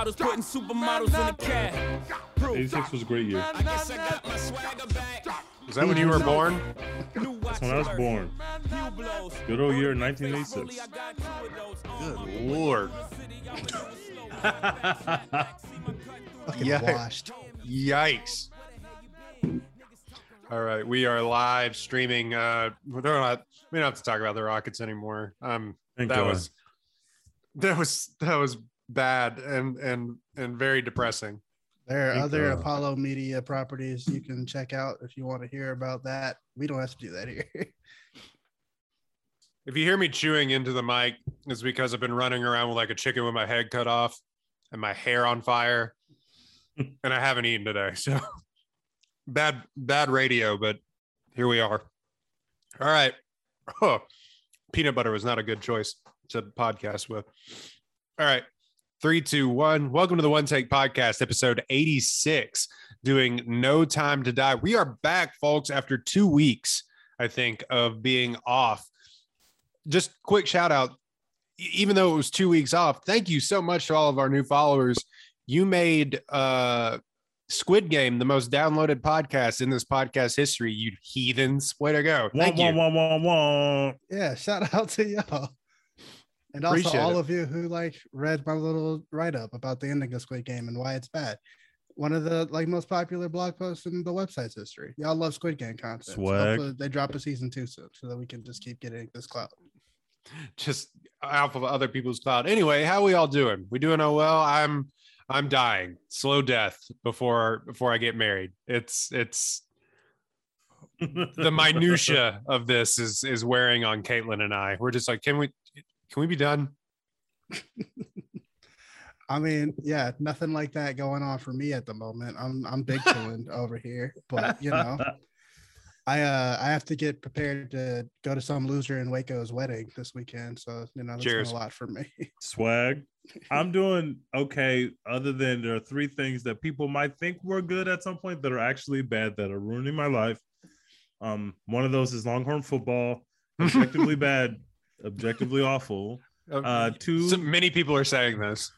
bottles, putting supermodels in the cab. 86 was a great year. I guess I got my swagger back. Is that when you were born? That's when I was born. Good old year, 1986. I got two of those. Uh, Good lord. Fucking Yeah. washed. Yikes. All right, we are live streaming. Uh, we're not. We don't have to talk about the Rockets anymore. Um, Thank that God. was that was that was bad and and and very depressing. There are other God. Apollo Media properties you can check out if you want to hear about that. We don't have to do that here. If you hear me chewing into the mic, it's because I've been running around with like a chicken with my head cut off and my hair on fire, and I haven't eaten today. So bad, bad radio, but here we are. All right. Oh, peanut butter was not a good choice to podcast with. All right. Three, two, one. Welcome to the One Take Podcast, episode 86, doing No Time to Die. We are back, folks, after two weeks, I think, of being off just quick shout out even though it was two weeks off thank you so much to all of our new followers you made uh squid game the most downloaded podcast in this podcast history you heathens way to go thank wah, you wah, wah, wah. yeah, shout out to y'all. And also Appreciate all it. of you who like read my little write-up about the ending of Squid Game and why it's bad. One of the like most popular blog posts in the website's history. Y'all love Squid Game content. So Swag. hopefully they drop a season two soon so that we can just keep getting this clout. just off of other people's cloud anyway how we all doing we doing oh well i'm i'm dying slow death before before i get married it's it's the minutia of this is is wearing on caitlin and i we're just like can we can we be done I mean, yeah, nothing like that going on for me at the moment. I'm I'm big chilling over here, but you know, I uh I have to get prepared to go to some loser in Waco's wedding this weekend. So you know, that's been a lot for me. Swag. I'm doing okay, other than there are three things that people might think were good at some point that are actually bad that are ruining my life. Um, one of those is Longhorn football, objectively bad, objectively awful. Uh, two, so many people are saying this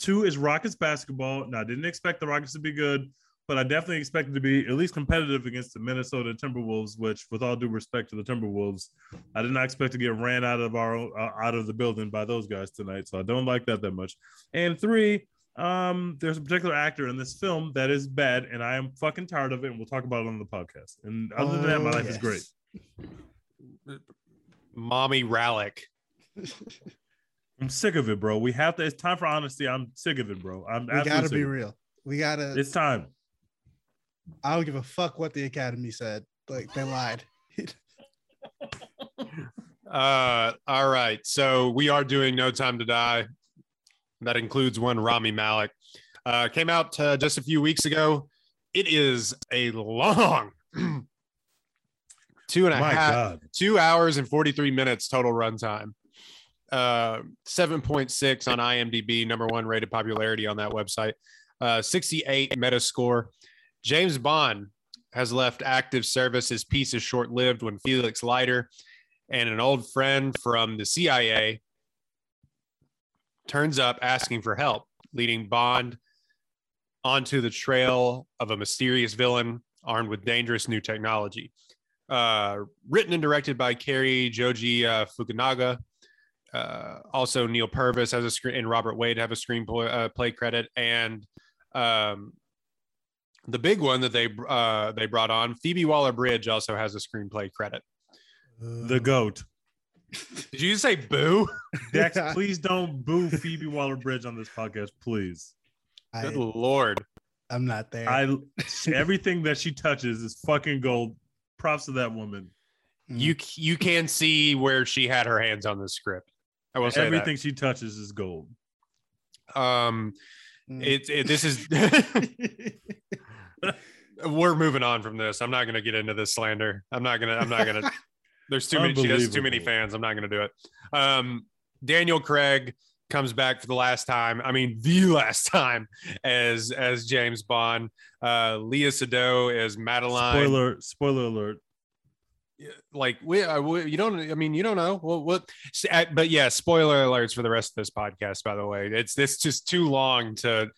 Two is Rockets basketball. Now, I didn't expect the Rockets to be good, but I definitely expected to be at least competitive against the Minnesota Timberwolves. Which, with all due respect to the Timberwolves, I did not expect to get ran out of our uh, out of the building by those guys tonight. So I don't like that that much. And three, um, there's a particular actor in this film that is bad, and I am fucking tired of it. And we'll talk about it on the podcast. And other than that, my Oh, life is great. Yes. Rami Malek I'm sick of it, bro. We have to. It's time for honesty. I'm sick of it, bro. I'm We gotta be real. We gotta. It's time. I don't give a fuck what the Academy said. Like they lied. Uh, all right. So we are doing No Time to Die. That includes one Rami Malek. Uh, came out uh, just a few weeks ago. It is a long two and a My half, God. two hours and 43 minutes total runtime. Uh, 7.6 on IMDb, number one rated popularity on that website. Uh, 68 Metascore. James Bond has left active service. His piece is short lived when Felix Leiter and an old friend from the CIA turns up asking for help, leading Bond onto the trail of a mysterious villain armed with dangerous new technology. Uh, written and directed by Cary Joji uh, Fukunaga. Uh, also, Neal Purvis has a screen, and Robert Wade have a screenplay uh, play credit, and um, the big one that they uh, they brought on, Phoebe Waller Bridge, also has a screenplay credit. The goat. Did you say boo? Dex, please don't boo Phoebe Waller Bridge on this podcast, please. Good I, lord. I'm not there. I everything that she touches is fucking gold. Props to that woman. You you can see where she had her hands on the script. I will say Everything she touches is gold. Um, Mm. it, it this is. We're moving on from this. I'm not going to get into this slander. I'm not gonna. I'm not gonna. There's too many. She has too many fans. I'm not going to do it. Um, Daniel Craig comes back for the last time. I mean, the last time as as James Bond. Uh, Leah Sado as Madeline. Spoiler, spoiler alert. like we, uh, we you don't i mean you don't know well what but yeah spoiler alerts for the rest of this podcast by the way it's this just too long to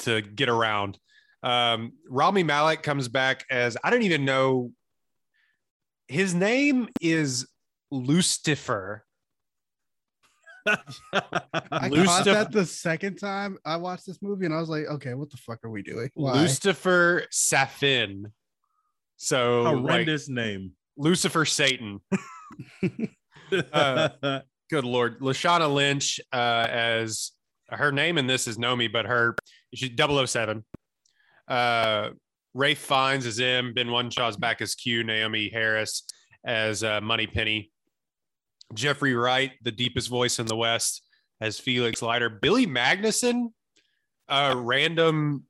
to get around um rami malek comes back as i don't even know his name is lucifer I caught Lucif- that the second time I watched this movie, and I was like, "Okay, what the fuck are we doing? Why?" lucifer safin. So like, Horrendous name. lucifer satan. Uh, good lord. Lashana lynch uh as her name in this is nomi but her she's 007 uh Ralph Fiennes as m. Ben Whishaw's back as q. Naomie Harris as uh, Moneypenny jeffrey wright the deepest voice in the west as felix leiter Billy Magnussen a random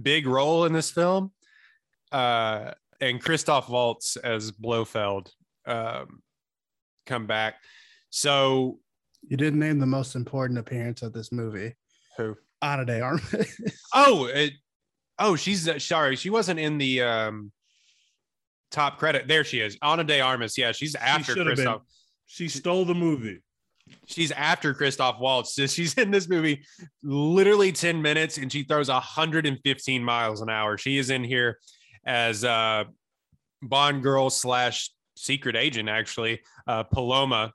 big role in this film uh and christoph waltz as blofeld um come back so you didn't name the most important appearance of this movie. who Ana de Armas. Oh, it, oh, she's uh, sorry. She wasn't in the um top credit. There she is. Ana de Armas. Yeah, she's after been. Christoph. She stole the movie. She's after Christoph Waltz. She's in this movie literally 10 minutes and she throws 115 miles an hour. She is in here as uh Bond girl slash secret agent, actually, uh Paloma.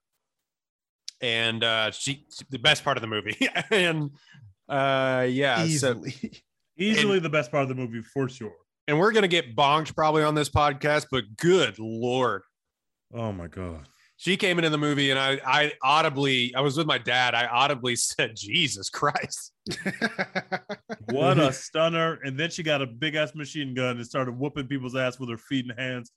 And uh she the best part of the movie. and uh yeah, so Easily. Easily the best part of the movie for sure. And we're gonna get bonked probably on this podcast, but good lord. Oh my god. She came into the movie and I I audibly I was with my dad. I audibly said, Jesus Christ. What a stunner. And then she got a big ass machine gun and started whooping people's ass with her feet and hands.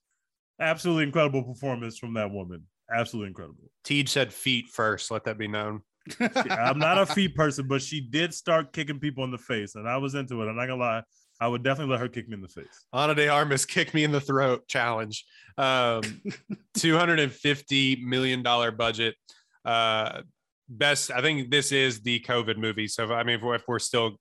Absolutely incredible performance from that woman. Absolutely incredible. Tej said feet first. Let that be known. I'm not a feet person, but she did start kicking people in the face, and I was into it. I'm not gonna lie. I would definitely let her kick me in the face. Ana de Armas kick me in the throat challenge. Um, $250 million budget. Uh, best, I think this is the COVID movie. So, I mean, if we're, if we're still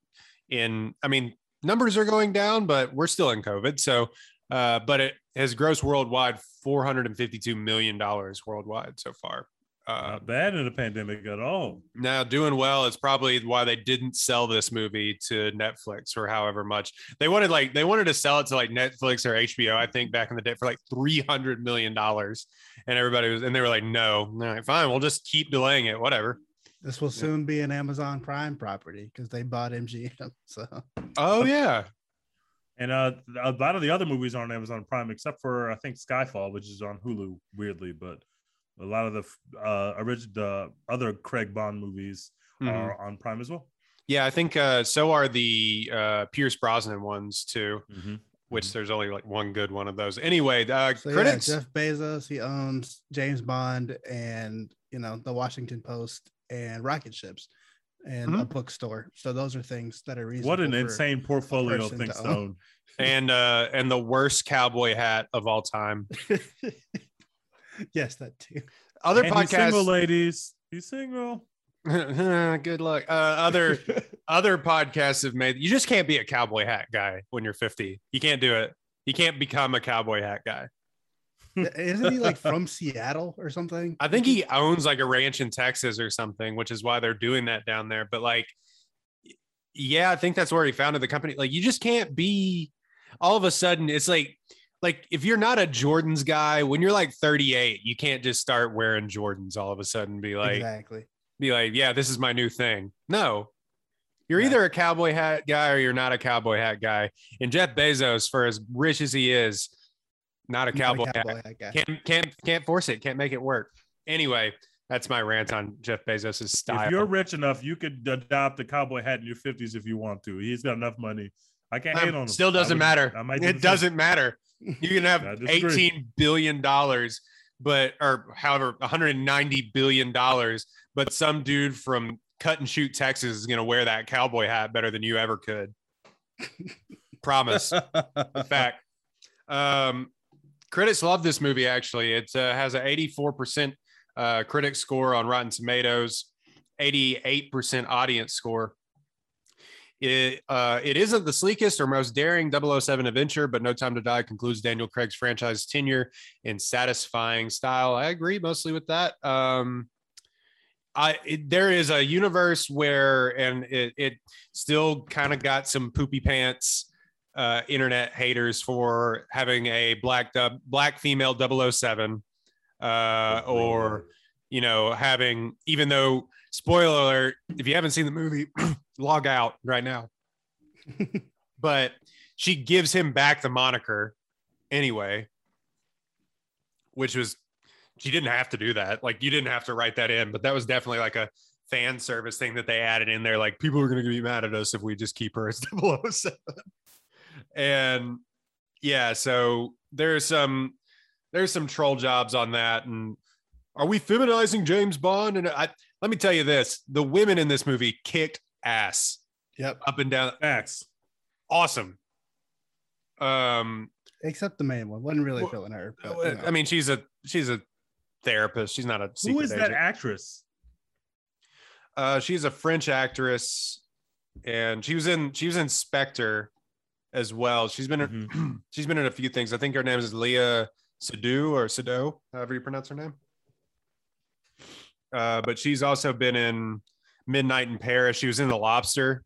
in, I mean, numbers are going down, but we're still in COVID. So, uh, but it has grossed worldwide $452 million worldwide so far. Uh, Not bad in a pandemic at all. now doing well is probably why they didn't sell this movie to Netflix for however much they wanted. Like they wanted to sell it to like Netflix or HBO, I think back in the day for like three hundred million dollars, and everybody was and they were like, no, all right, fine, we'll just keep delaying it, whatever. this will soon be an Amazon Prime property because they bought MGM. So Oh yeah, And uh, a lot of the other movies are on Amazon Prime, except for I think Skyfall, which is on Hulu, weirdly. But a lot of the uh, original, the other Craig Bond movies Mhm. are on Prime as well. yeah. I think uh, so are the uh, Pierce Brosnan ones too. Which Mhm. there's only like one good one of those. Anyway, uh, So yeah. Jeff Bezos, he owns James Bond and you know the Washington Post and rocket ships and a bookstore. So those are things that are reasonable. What an insane portfolio of person things to to own. own. and uh and the worst cowboy hat of all time. yes, that too. Other And he's single, podcasts. ladies. He's single. Good luck. Uh, other other podcasts have made. You just can't be a cowboy hat guy when you're 50. You can't do it. You can't become a cowboy hat guy. Isn't he like from Seattle or something? I think he owns like a ranch in Texas or something, which is why they're doing that down there. But like, yeah, I think that's where he founded the company. Like, you just can't be. All of a sudden, it's like, like if you're not a Jordans guy, when you're like 38, you can't just start wearing Jordans all of a sudden. Be like, exactly. be like, yeah, this is my new thing. No, you're Yeah. either a cowboy hat guy or you're not a cowboy hat guy. And Jeff Bezos, for as rich as he is, not a Not a cowboy, hat. hat guy. Can't can't can't force it. Can't make it work. Anyway, that's my rant on Jeff Bezos' style. If you're rich enough, you could adopt a cowboy hat in your 50s if you want to. He's got enough money. I can't hate on Um, him. still doesn't would- matter. I might do It doesn't matter. You can have 18 billion dollars, but or however 190 billion dollars, but some dude from Cut and Shoot Texas is gonna wear that cowboy hat better than you ever could. Promise. In fact. Um, critics love this movie. Actually, it uh, has an 84% uh, critic score on Rotten Tomatoes, 88% audience score. It uh, it isn't the sleekest or most daring 007 adventure, but No Time to Die concludes Daniel Craig's franchise tenure in satisfying style. I agree mostly with that. Um, I it, there is a universe where, and it, it still kind of got some poopy pants uh, internet haters for having a black dub, black female 007 uh, or you know having even though spoiler alert if you haven't seen the movie log out right now. But she gives him back the moniker anyway which was she didn't have to do that. Like you didn't have to write that in but that was definitely like a fan service thing that they added in there. Like people are going to be mad at us if we just keep her as 007 and yeah so there's some there's some troll jobs on that. And are we feminizing james bond? And i let me tell you this the women in this movie kicked ass Yep. up and down Facts. awesome um Except the main one. Wasn't really Well, feeling her. But, you know. i mean she's a she's a therapist she's not a Who secret is that agent. actress? uh she's a french actress and she was in she was in spectre as well she's been Mm-hmm. she's been in a few things i think her name is leah Sadu or Sado, however you pronounce her name. Uh, but she's also been in Midnight in Paris. She was in The Lobster.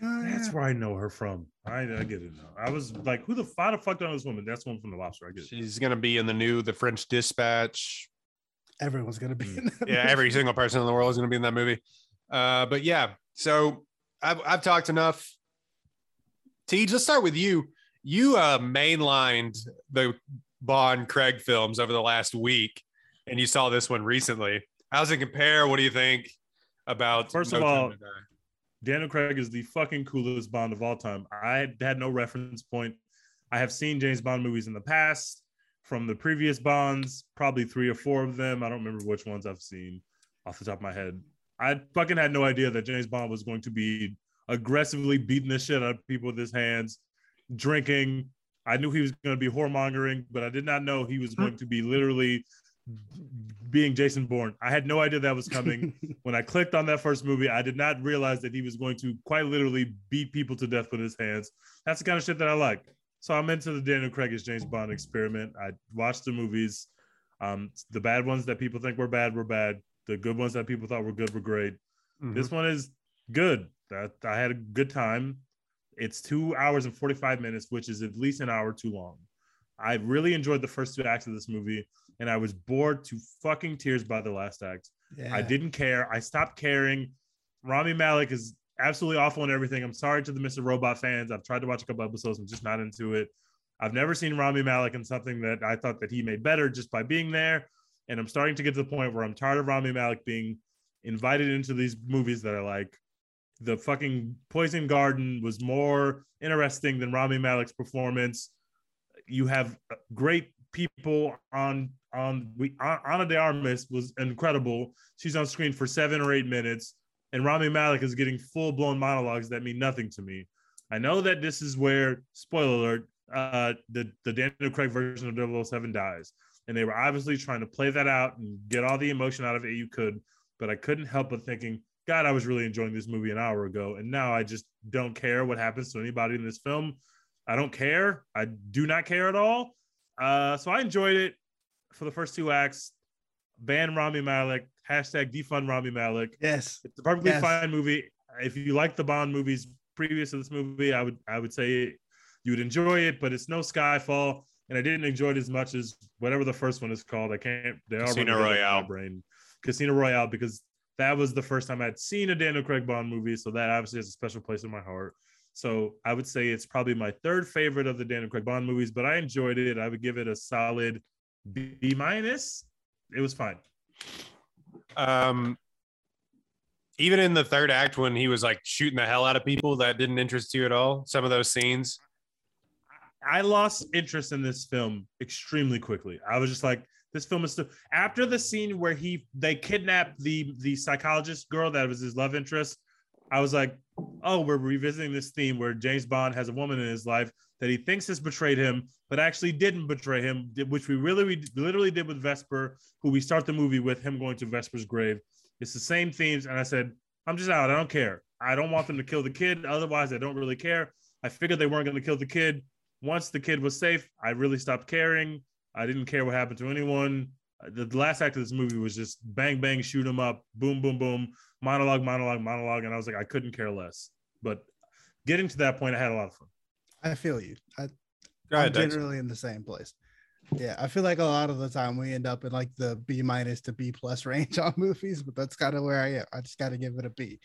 That's where I know her from. I, I get it now. I was like, who the why the fuck do I know this woman? That's one from the lobster. I get it. She's gonna be in the new The French Dispatch. Everyone's gonna be. Mm. In that Yeah, movie. every single person in the world is gonna be in that movie. Uh, but yeah, so I've I've talked enough. Tej, let's start with you. You uh, mainlined the Bond Craig films over the last week, and you saw this one recently. How's it compare? What do you think about? First of No Time all. Uh, Daniel Craig is the fucking coolest Bond of all time. I had no reference point. I have seen James Bond movies in the past from the previous Bonds, probably three or four of them. I don't remember which ones I've seen off the top of my head. I fucking had no idea that James Bond was going to be aggressively beating the shit out of people with his hands, drinking. I knew he was going to be whoremongering, but I did not know he was hmm. going to be literally being Jason Bourne. I had no idea that was coming when I clicked on that first movie, I did not realize that he was going to quite literally beat people to death with his hands. That's the kind of shit that I like. So I'm into the Daniel Craig as James Bond experiment. I watched the movies. Um, the bad ones that people think were bad were bad. The good ones that people thought were good were great. Mhm. This one is good. That I had a good time. It's two hours and 45 minutes, which is at least an hour too long. I really enjoyed the first two acts of this movie, and I was bored to fucking tears by the last act. Yeah. I didn't care. I stopped caring. Rami Malek is absolutely awful in everything. I'm sorry to the Mr. Robot fans. I've tried to watch a couple episodes. I'm just not into it. I've never seen Rami Malek in something that I thought that he made better just by being there. And I'm starting to get to the point where I'm tired of Rami Malek being invited into these movies that I like. The fucking Poison Garden was more interesting than Rami Malek's performance. You have great people on on we Ana de Armas was incredible. She's on screen for seven or eight minutes, and Rami Malek is getting full blown monologues that mean nothing to me. I know that this is where spoiler alert, uh, the the Daniel Craig version of 007 dies, and they were obviously trying to play that out and get all the emotion out of it you could. But I couldn't help but thinking, God, I was really enjoying this movie an hour ago, and now I just don't care what happens to anybody in this film. I don't care. I do not care at all. Uh, so I enjoyed it for the first two acts. Ban Rami Malek. Hashtag defund Rami Malek. Yes. It's a perfectly Yes. fine movie. If you like the Bond movies previous to this movie, I would I would say you would enjoy it. But it's no Skyfall, and I didn't enjoy it as much as whatever the first one is called. I can't. They are Casino running Royale. My brain. Casino Royale because that was the first time I'd seen a Daniel Craig Bond movie, so that obviously has a special place in my heart. So I would say it's probably my third favorite of the Daniel Craig Bond movies, but I enjoyed it. I would give it a solid B minus. It was fine. Um, even in the third act, when he was like shooting the hell out of people, that didn't interest you at all. Some of those scenes. I lost interest in this film extremely quickly. I was just like, this film is still after the scene where he they kidnapped the the psychologist girl that was his love interest. I was like, oh, we're revisiting this theme where James Bond has a woman in his life that he thinks has betrayed him, but actually didn't betray him, which we really we literally did with Vesper, who we start the movie with him going to Vesper's grave. It's the same themes, and I said, I'm just out. I don't care. I don't want them to kill the kid. Otherwise, I don't really care. I figured they weren't going to kill the kid. Once the kid was safe, I really stopped caring. I didn't care what happened to anyone. The, last act of this movie was just bang, bang, shoot 'em up, boom, boom, boom, monologue, monologue, monologue. And I was like, I couldn't care less. But getting to that point, I had a lot of fun. I feel you. I, Go I'm Dex. generally in the same place. Yeah, I feel like a lot of the time we end up in like the B minus to B plus range on movies, but that's kind of where I am. I just got to give it a B.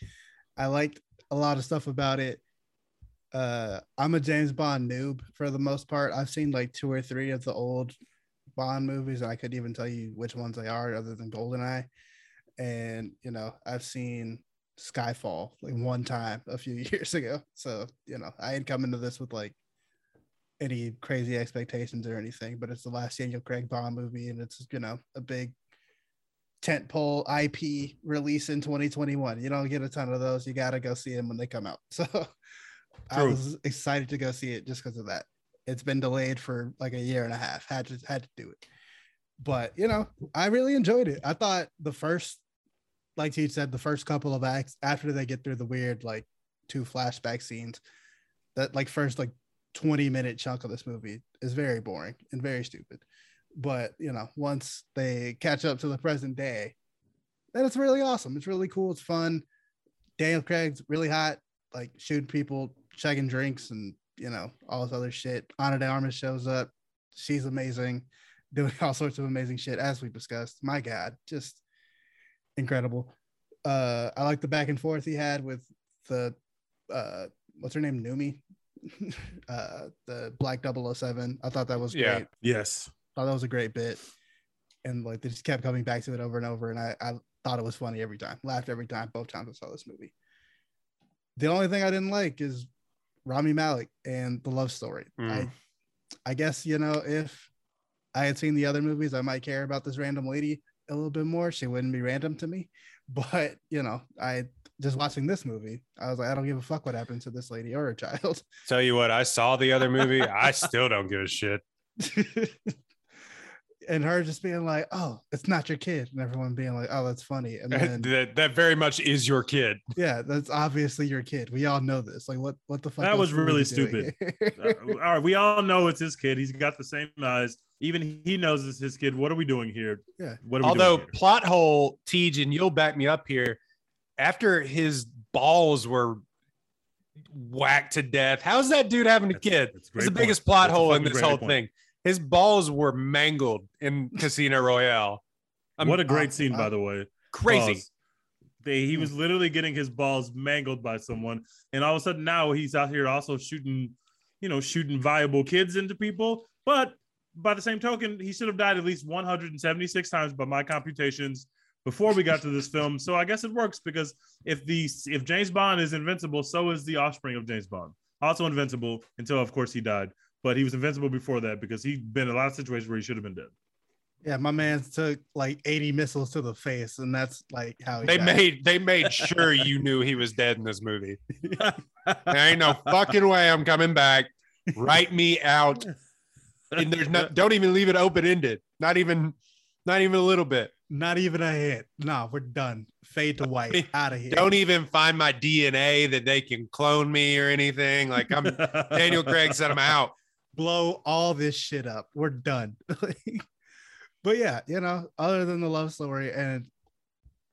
I liked a lot of stuff about it. Uh, I'm a James Bond noob for the most part. I've seen like two or three of the old Bond movies. And I couldn't even tell you which ones they are, other than Goldeneye. And you know, I've seen Skyfall like one time a few years ago. So you know, I ain't coming to this with like any crazy expectations or anything, but it's the last Daniel Craig Bond movie, and it's you know a big tentpole IP release in 2021. You don't get a ton of those. You got to go see them when they come out. So I was excited to go see it just because of that. It's been delayed for like a year and a half. Had to had to do it, but you know I really enjoyed it. I thought the first, like Tej said, the first couple of acts after they get through the weird like two flashback scenes, that like first like 20 minute chunk of this movie is very boring and very stupid. But you know, once they catch up to the present day, then it's really awesome. It's really cool. It's fun. Daniel Craig's really hot, like shooting people, chugging drinks, and you know, all this other shit. Ana de Armas shows up. She's amazing, doing all sorts of amazing shit, as we discussed. My God, just incredible. Uh, I like the back and forth he had with the uh what's her name? Nomi. uh the black 007. I thought that was Yeah. great. Yes. Thought that was a great bit. And like they just kept coming back to it over and over. And I, I thought it was funny every time. Laughed every time, both times I saw this movie. The only thing I didn't like is Rami Malek and the love story. Mm. I I guess you know if I had seen the other movies, I might care about this random lady a little bit more. She wouldn't be random to me. But you know, I just watching this movie, I was like, I don't give a fuck what happened to this lady or her child. Tell you what, I saw the other movie. I still don't give a shit. and her just being like, "Oh, it's not your kid," and everyone being like, "Oh, that's funny." And then, that that very much is your kid. yeah, that's obviously your kid. We all know this. Like, what what the fuck? That was really stupid. Uh, all right, we all know it's his kid. He's got the same eyes. Even he knows it's his kid. What are we doing here? Yeah. What are we Although doing plot hole, Tej, and you'll back me up here. After his balls were whacked to death, how's that dude having a kid? that's a It's the point. biggest plot That's hole in this whole point. thing. His balls were mangled in Casino Royale. I'm what a great uh, scene, uh, by the way. crazy. Pause. They, he was literally getting his balls mangled by someone, and all of a sudden now he's out here also shooting, you know, shooting viable kids into people. But by the same token, he should have died at least 176 times by my computations before we got to this film. So I guess it works because if the if James Bond is invincible, so is the offspring of James Bond. Also invincible until, of course, he died. But he was invincible before that because he'd been in a lot of situations where he should have been dead. yeah, my man took like 80 missiles to the face, and that's like how he They died. made they made sure you knew he was dead in this movie. There ain't no fucking way I'm coming back. Write me out. And there's no don't even leave it open ended. Not even not even a little bit. not even a hit. No, we're done. Fade to white. Out of here. Don't even find my DNA that they can clone me or anything. Like I'm Daniel Craig said I'm out. Blow all this shit up. We're done. but yeah, you know, other than the love story and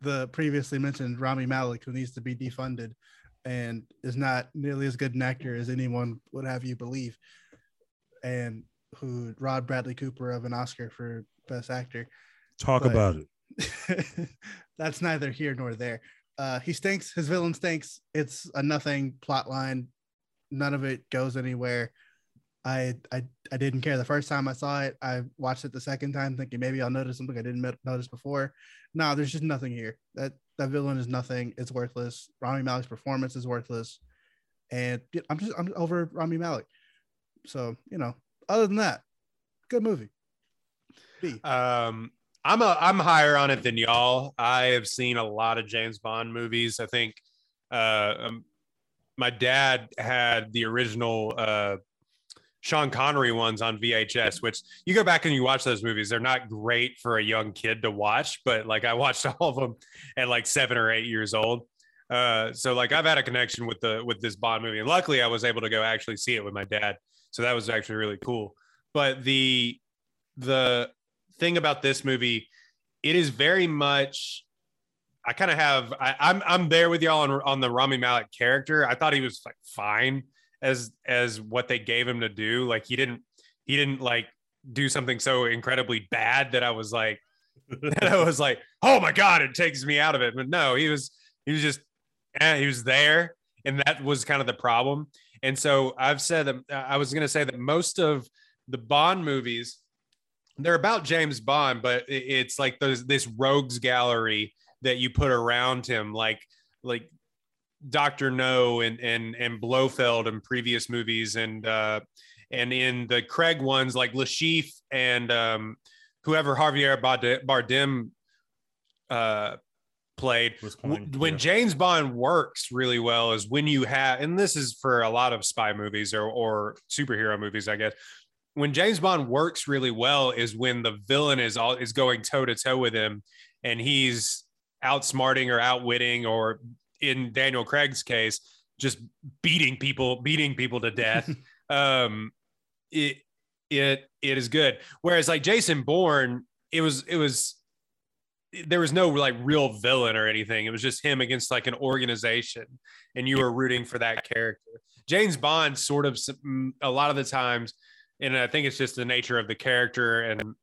the previously mentioned Rami Malek, who needs to be defunded and is not nearly as good an actor as anyone would have you believe, and who Rod Bradley Cooper of an Oscar for Best Actor. Talk But- about it. That's neither here nor there. Uh, he stinks. His villain stinks. It's a nothing plot line. None of it goes anywhere. I, I I didn't care the first time I saw it. I watched it the second time thinking maybe I'll notice something I didn't notice before. No, there's just nothing here. That that villain is nothing. It's worthless. Rami Malek's performance is worthless, and I'm just I'm over Rami Malek. So you know, other than that, good movie. B. Um, I'm a I'm higher on it than y'all. I have seen a lot of James Bond movies. I think uh, um, my dad had the original uh, Sean Connery ones on VHS, which you go back and you watch those movies. They're not great for a young kid to watch, but like I watched all of them at like seven or eight years old. Uh, so like I've had a connection with the with this Bond movie, and luckily I was able to go actually see it with my dad. So that was actually really cool. But the the thing about this movie, it is very much. I kind of have. I, I'm I'm there with y'all on on the Rami Malek character. I thought he was like fine as as what they gave him to do. Like he didn't he didn't like do something so incredibly bad that I was like that I was like, oh my god, it takes me out of it. But no, he was he was just eh, he was there, and that was kind of the problem. And so I've said that I was going to say that most of the Bond movies they're about James Bond, but it's like those this rogues gallery that you put around him, like like Doctor No and and and Blofeld in previous movies, and uh, and in the Craig ones like Chiffre and um, whoever Javier Bardem uh, played. playing, when yeah. James Bond works really well is when you have, and this is for a lot of spy movies or or superhero movies, I guess. When James Bond works really well is when the villain is all is going toe to toe with him, and he's outsmarting or outwitting, or in Daniel Craig's case, just beating people, beating people to death. um, it it it is good. Whereas like Jason Bourne, it was it was there was no like real villain or anything. It was just him against like an organization, and you were rooting for that character. James Bond sort of a lot of the times, and I think it's just the nature of the character and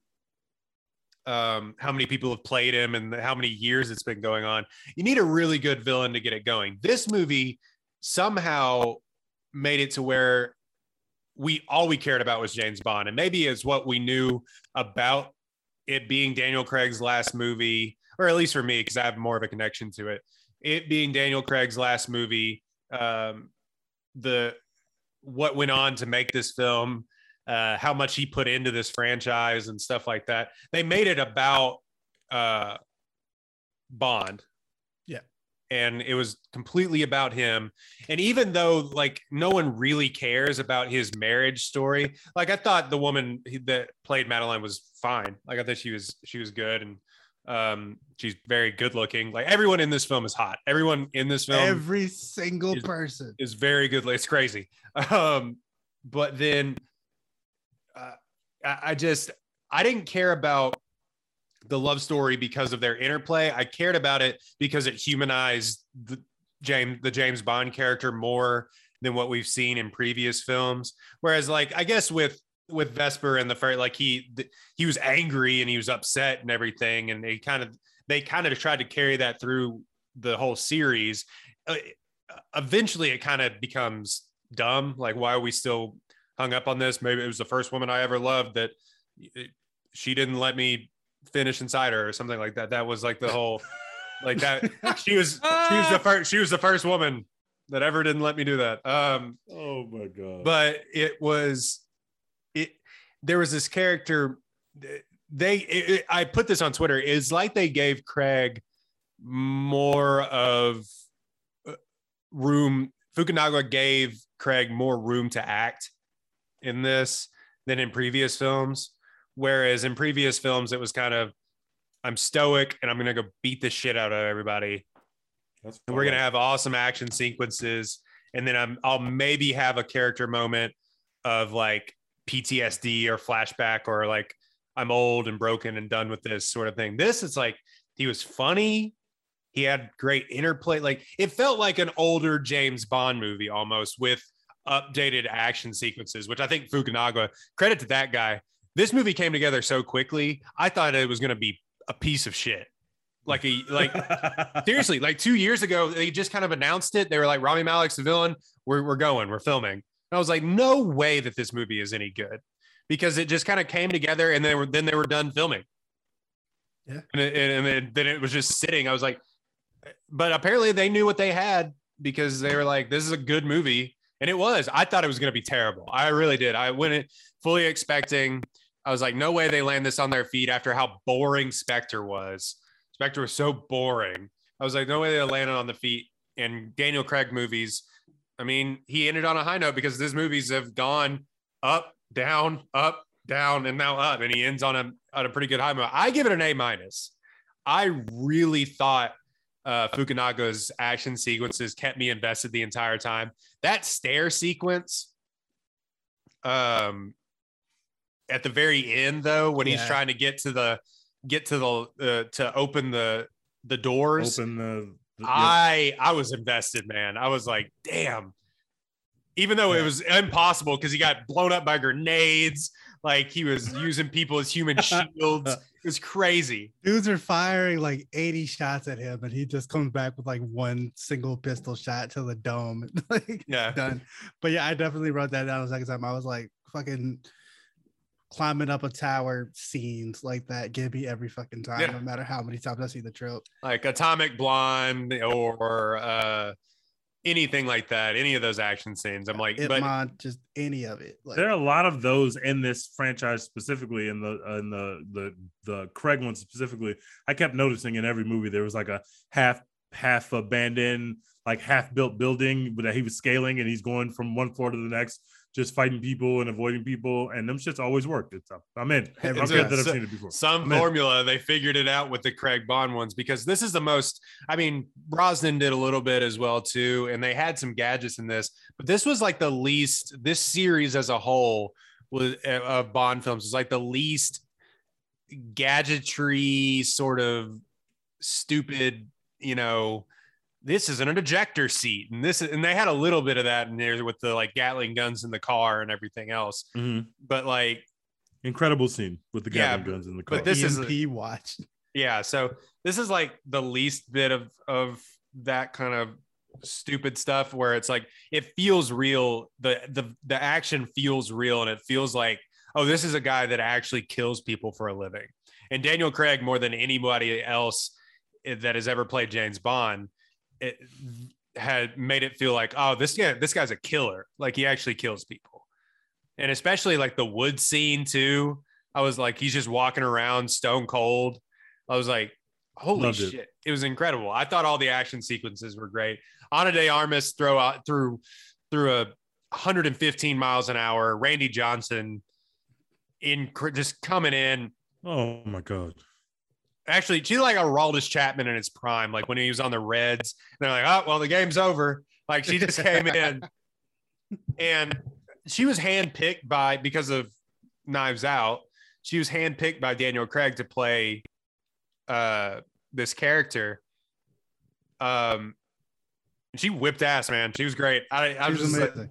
um, how many people have played him and how many years it's been going on. You need a really good villain to get it going. This movie somehow made it to where we all we cared about was James Bond, and maybe it's what we knew about it being Daniel Craig's last movie, or at least for me, because I have more of a connection to it. It being Daniel Craig's last movie, um, the what went on to make this film, uh, how much he put into this franchise and stuff like that. They made it about uh, Bond. Yeah. And it was completely about him. And even though like no one really cares about his marriage story, like I thought the woman that played Madeline was fine. Like I thought she was she was good and um she's very good looking. Like everyone in this film is hot. Everyone in this film Every single is- person. is very good. It's crazy. Um, but then I, just I didn't care about the love story because of their interplay. I cared about it because it humanized the James the James Bond character more than what we've seen in previous films. Whereas, like I guess with with Vesper and the first, like he th- he was angry and he was upset and everything, and they kind of they kind of tried to carry that through the whole series. Uh, eventually, it kind of becomes dumb. Like, why are we still hung up on this? Maybe it was the first woman I ever loved that she didn't let me finish inside her or something like that. That was like the whole like that. She was she was the first she was the first woman that ever didn't let me do that. Um, Oh my god! but it was it there was this character they it, it- i put this on twitter it's like they gave craig more of uh, room fukunaga gave craig more room to act in this than in previous films whereas in previous films it was kind of i'm stoic and i'm gonna go beat the shit out of everybody That's and we're gonna have awesome action sequences, and then I'm I'll maybe have a character moment of like PTSD or flashback or like I'm old and broken and done with this sort of thing. This is like he was funny. He had great interplay. Like it felt like an older James Bond movie almost with updated action sequences, which I think Fukunaga credit to that guy. This movie came together so quickly. I thought it was going to be a piece of shit. Like a like seriously, like two years ago, they just kind of announced it. They were like, Rami Malek's the villain. We're, we're going, we're filming. And I was like, no way that this movie is any good because it just kind of came together and then, were, then they were done filming. Yeah. And, it, and then, then it was just sitting. I was like, but apparently they knew what they had because they were like, this is a good movie. And it was. I thought it was going to be terrible. I really did. I went fully expecting. I was like, no way they land this on their feet after how boring Spectre was. Spectre was so boring. I was like, no way they landed on the feet. And Daniel Craig movies, I mean, he ended on a high note because his movies have gone up, down, up, down, and now up. And he ends on a on a pretty good high note. I give it an A minus. I really thought uh, Fukunaga's action sequences kept me invested the entire time. That stair sequence, um, at the very end though, when he's trying to get to the get to the uh, to open the the doors, Open the. the- I I was invested, man. I was like, damn. Even though it was impossible because he got blown up by grenades, like he was using people as human shields. It was crazy. Dudes are firing like 80 shots at him, and he just comes back with like one single pistol shot to the dome. like Yeah. done. But yeah, I definitely wrote that down the second time. I was like, fucking climbing up a tower scenes like that. Give me every fucking time, Yeah. no matter how many times I see the trope. Like Atomic Blonde or uh anything like that, any of those action scenes. I'm like, but Itmon, just any of it. Like, There are a lot of those in this franchise specifically, in the in the the the Craig one specifically. I kept noticing in every movie there was like a half half abandoned, like half built building that he was scaling, and he's going from one floor to the next, just fighting people and avoiding people, and them shits always worked. It's I'm in. I'm good a- that I've seen it before. some I'm in. formula they figured it out with the Craig Bond ones because this is the most I mean Brosnan did a little bit as well too and they had some gadgets in this but this was like the least this series as a whole was uh, of Bond films was like the least gadgetry sort of stupid you know this isn't an ejector seat and this is, and they had a little bit of that in there with the like Gatling guns in the car and everything else Mhm. but like Incredible scene with the Yeah, Gatling guns in the car. but this is- EMP watch. yeah so this is like the least bit of of that kind of stupid stuff where it's like it feels real the the the action feels real and it feels like oh this is a guy that actually kills people for a living and daniel craig more than anybody else eh, that has ever played james bond it had made it feel like oh this guy this guy's a killer like he actually kills people and especially like the wood scene too i was like he's just walking around stone cold I was like, holy Loved it. shit. It. was incredible. I thought all the action sequences were great. Ana de Armas throw out through through a 115 miles an hour. Randy Johnson in just coming in. oh my god. Actually, she's like Aroldis Chapman in his prime, like when he was on the Reds. And they're like, oh, well, the game's over. Like she just came in and she was handpicked by because of Knives Out. She was handpicked by Daniel Craig to play uh this character. Um she whipped ass, man. She was great. I, I was was just like,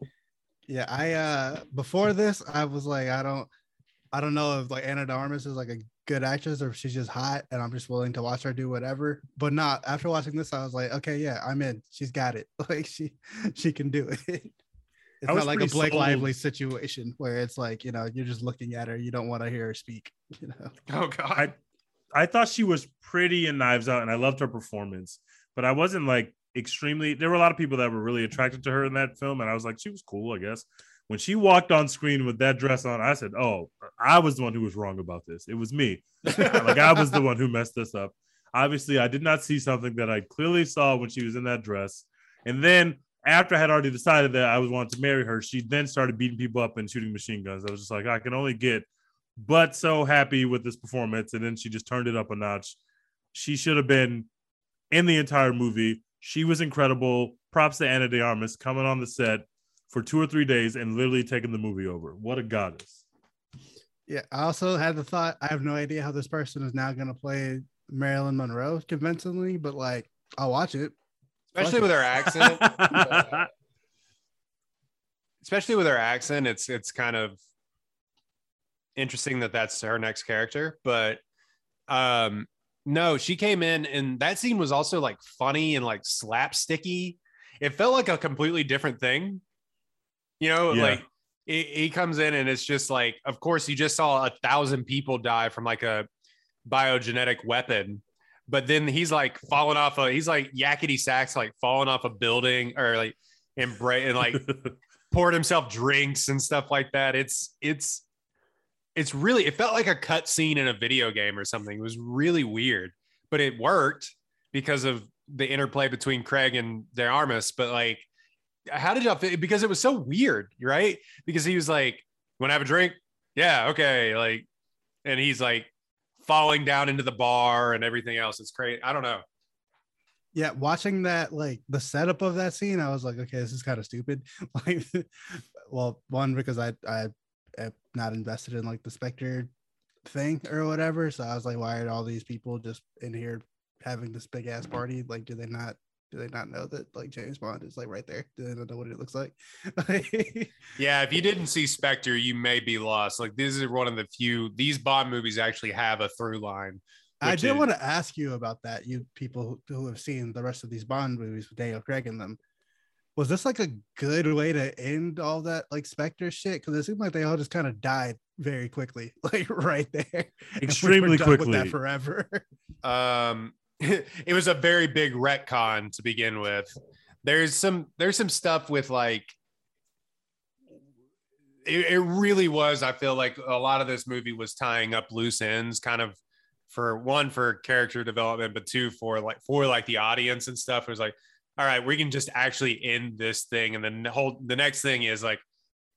yeah, I uh before this, I was like, I don't I don't know if like Ana de Armas is like a good actress or if she's just hot and I'm just willing to watch her do whatever. But not after watching this, I was like, okay, yeah, I'm in. She's got it. Like she she can do it. It's not like a pretty Blake sold. Lively situation where it's like, you know, you're just looking at her, you don't want to hear her speak, you know. oh god. I I thought she was pretty in Knives Out, and I loved her performance. But I wasn't like extremely. There were a lot of people that were really attracted to her in that film, and I was like, she was cool, I guess. When she walked on screen with that dress on, I said, "Oh, I was the one who was wrong about this. It was me. like I was the one who messed this up." Obviously, I did not see something that I clearly saw when she was in that dress. And then after I had already decided that I was wanting to marry her, she then started beating people up and shooting machine guns. I was just like, I can only get but so happy with this performance. And then she just turned it up a notch. She should have been in the entire movie. She was incredible. Props to Ana de Armas coming on the set for two or three days and literally taking the movie over. What a goddess. Yeah, I also had the thought. I have no idea how this person is now going to play Marilyn Monroe convincingly, but like, I'll watch it. Especially Fuck with it. her accent. especially with her accent it's it's kind of interesting that that's her next character but um no she came in and that scene was also like funny and like slapsticky it felt like a completely different thing you know Yeah. like he, he comes in and it's just like of course you just saw a thousand people die from like a biogenetic weapon but then he's like falling off a he's like Yakety Sax like falling off a building or like and, bra- and like poured himself drinks and stuff like that. It's it's it's really it felt like a cut scene in a video game or something. It was really weird, but it worked because of the interplay between Craig and De Armas. But like, how did y'all feel? Because it was so weird, right? Because he was like, "Want to have a drink? Yeah, okay." Like, and he's like falling down into the bar and everything else. It's crazy. I don't know. Yeah, watching that, like the setup of that scene, I was like, okay, this is kind of stupid. Like, well, one because I I am not invested in like the Spectre thing or whatever, so I was like, why are all these people just in here having this big ass party? Like, do they not do they not know that like James Bond is like right there? Do they not know what it looks like? Yeah, if you didn't see Spectre, you may be lost. Like this is one of the few these Bond movies actually have a through line. I did is- want to ask you about that. You people who, who have seen the rest of these Bond movies with Daniel Craig in them. Was this like a good way to end all that like Spectre shit? Because it seemed like they all just kind of died very quickly, like right there. And we were Extremely done with quickly. that forever. um it was a very big retcon to begin with. There's some there's some stuff with like it, it really was i feel like a lot of this movie was tying up loose ends kind of for one for character development but two for like for like the audience and stuff. It was like all right we can just actually end this thing and then the whole the next thing is like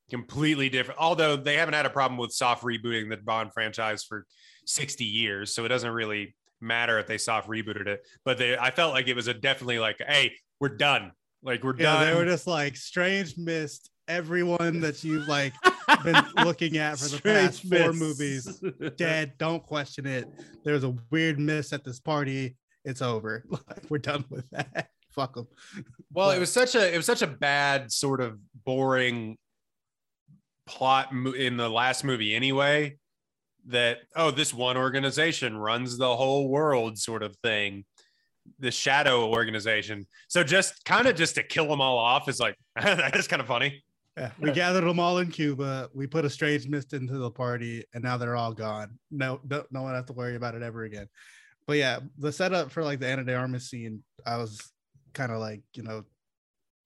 completely different. Although they haven't had a problem with soft rebooting the bond franchise for 60 years so it doesn't really matter if they soft rebooted it but they i felt like it was a definitely like hey we're done like we're Yeah, done they were just like strange missed everyone that you've like been looking at for the past Strange four movies. Dead, don't question it. There's a weird miss at this party. It's over. Like, we're done with that. Fuck them. Well, it was such a it was such a bad sort of boring plot in the last movie anyway that oh this one organization runs the whole world sort of thing the shadow organization so just kind of just to kill them all off is like that is kind of funny Yeah, we gathered them all in Cuba. We put a strange mist into the party, and now they're all gone. No, no, no one has to worry about it ever again. But yeah, the setup for like the Ana de Armas scene, I was kind of like, you know,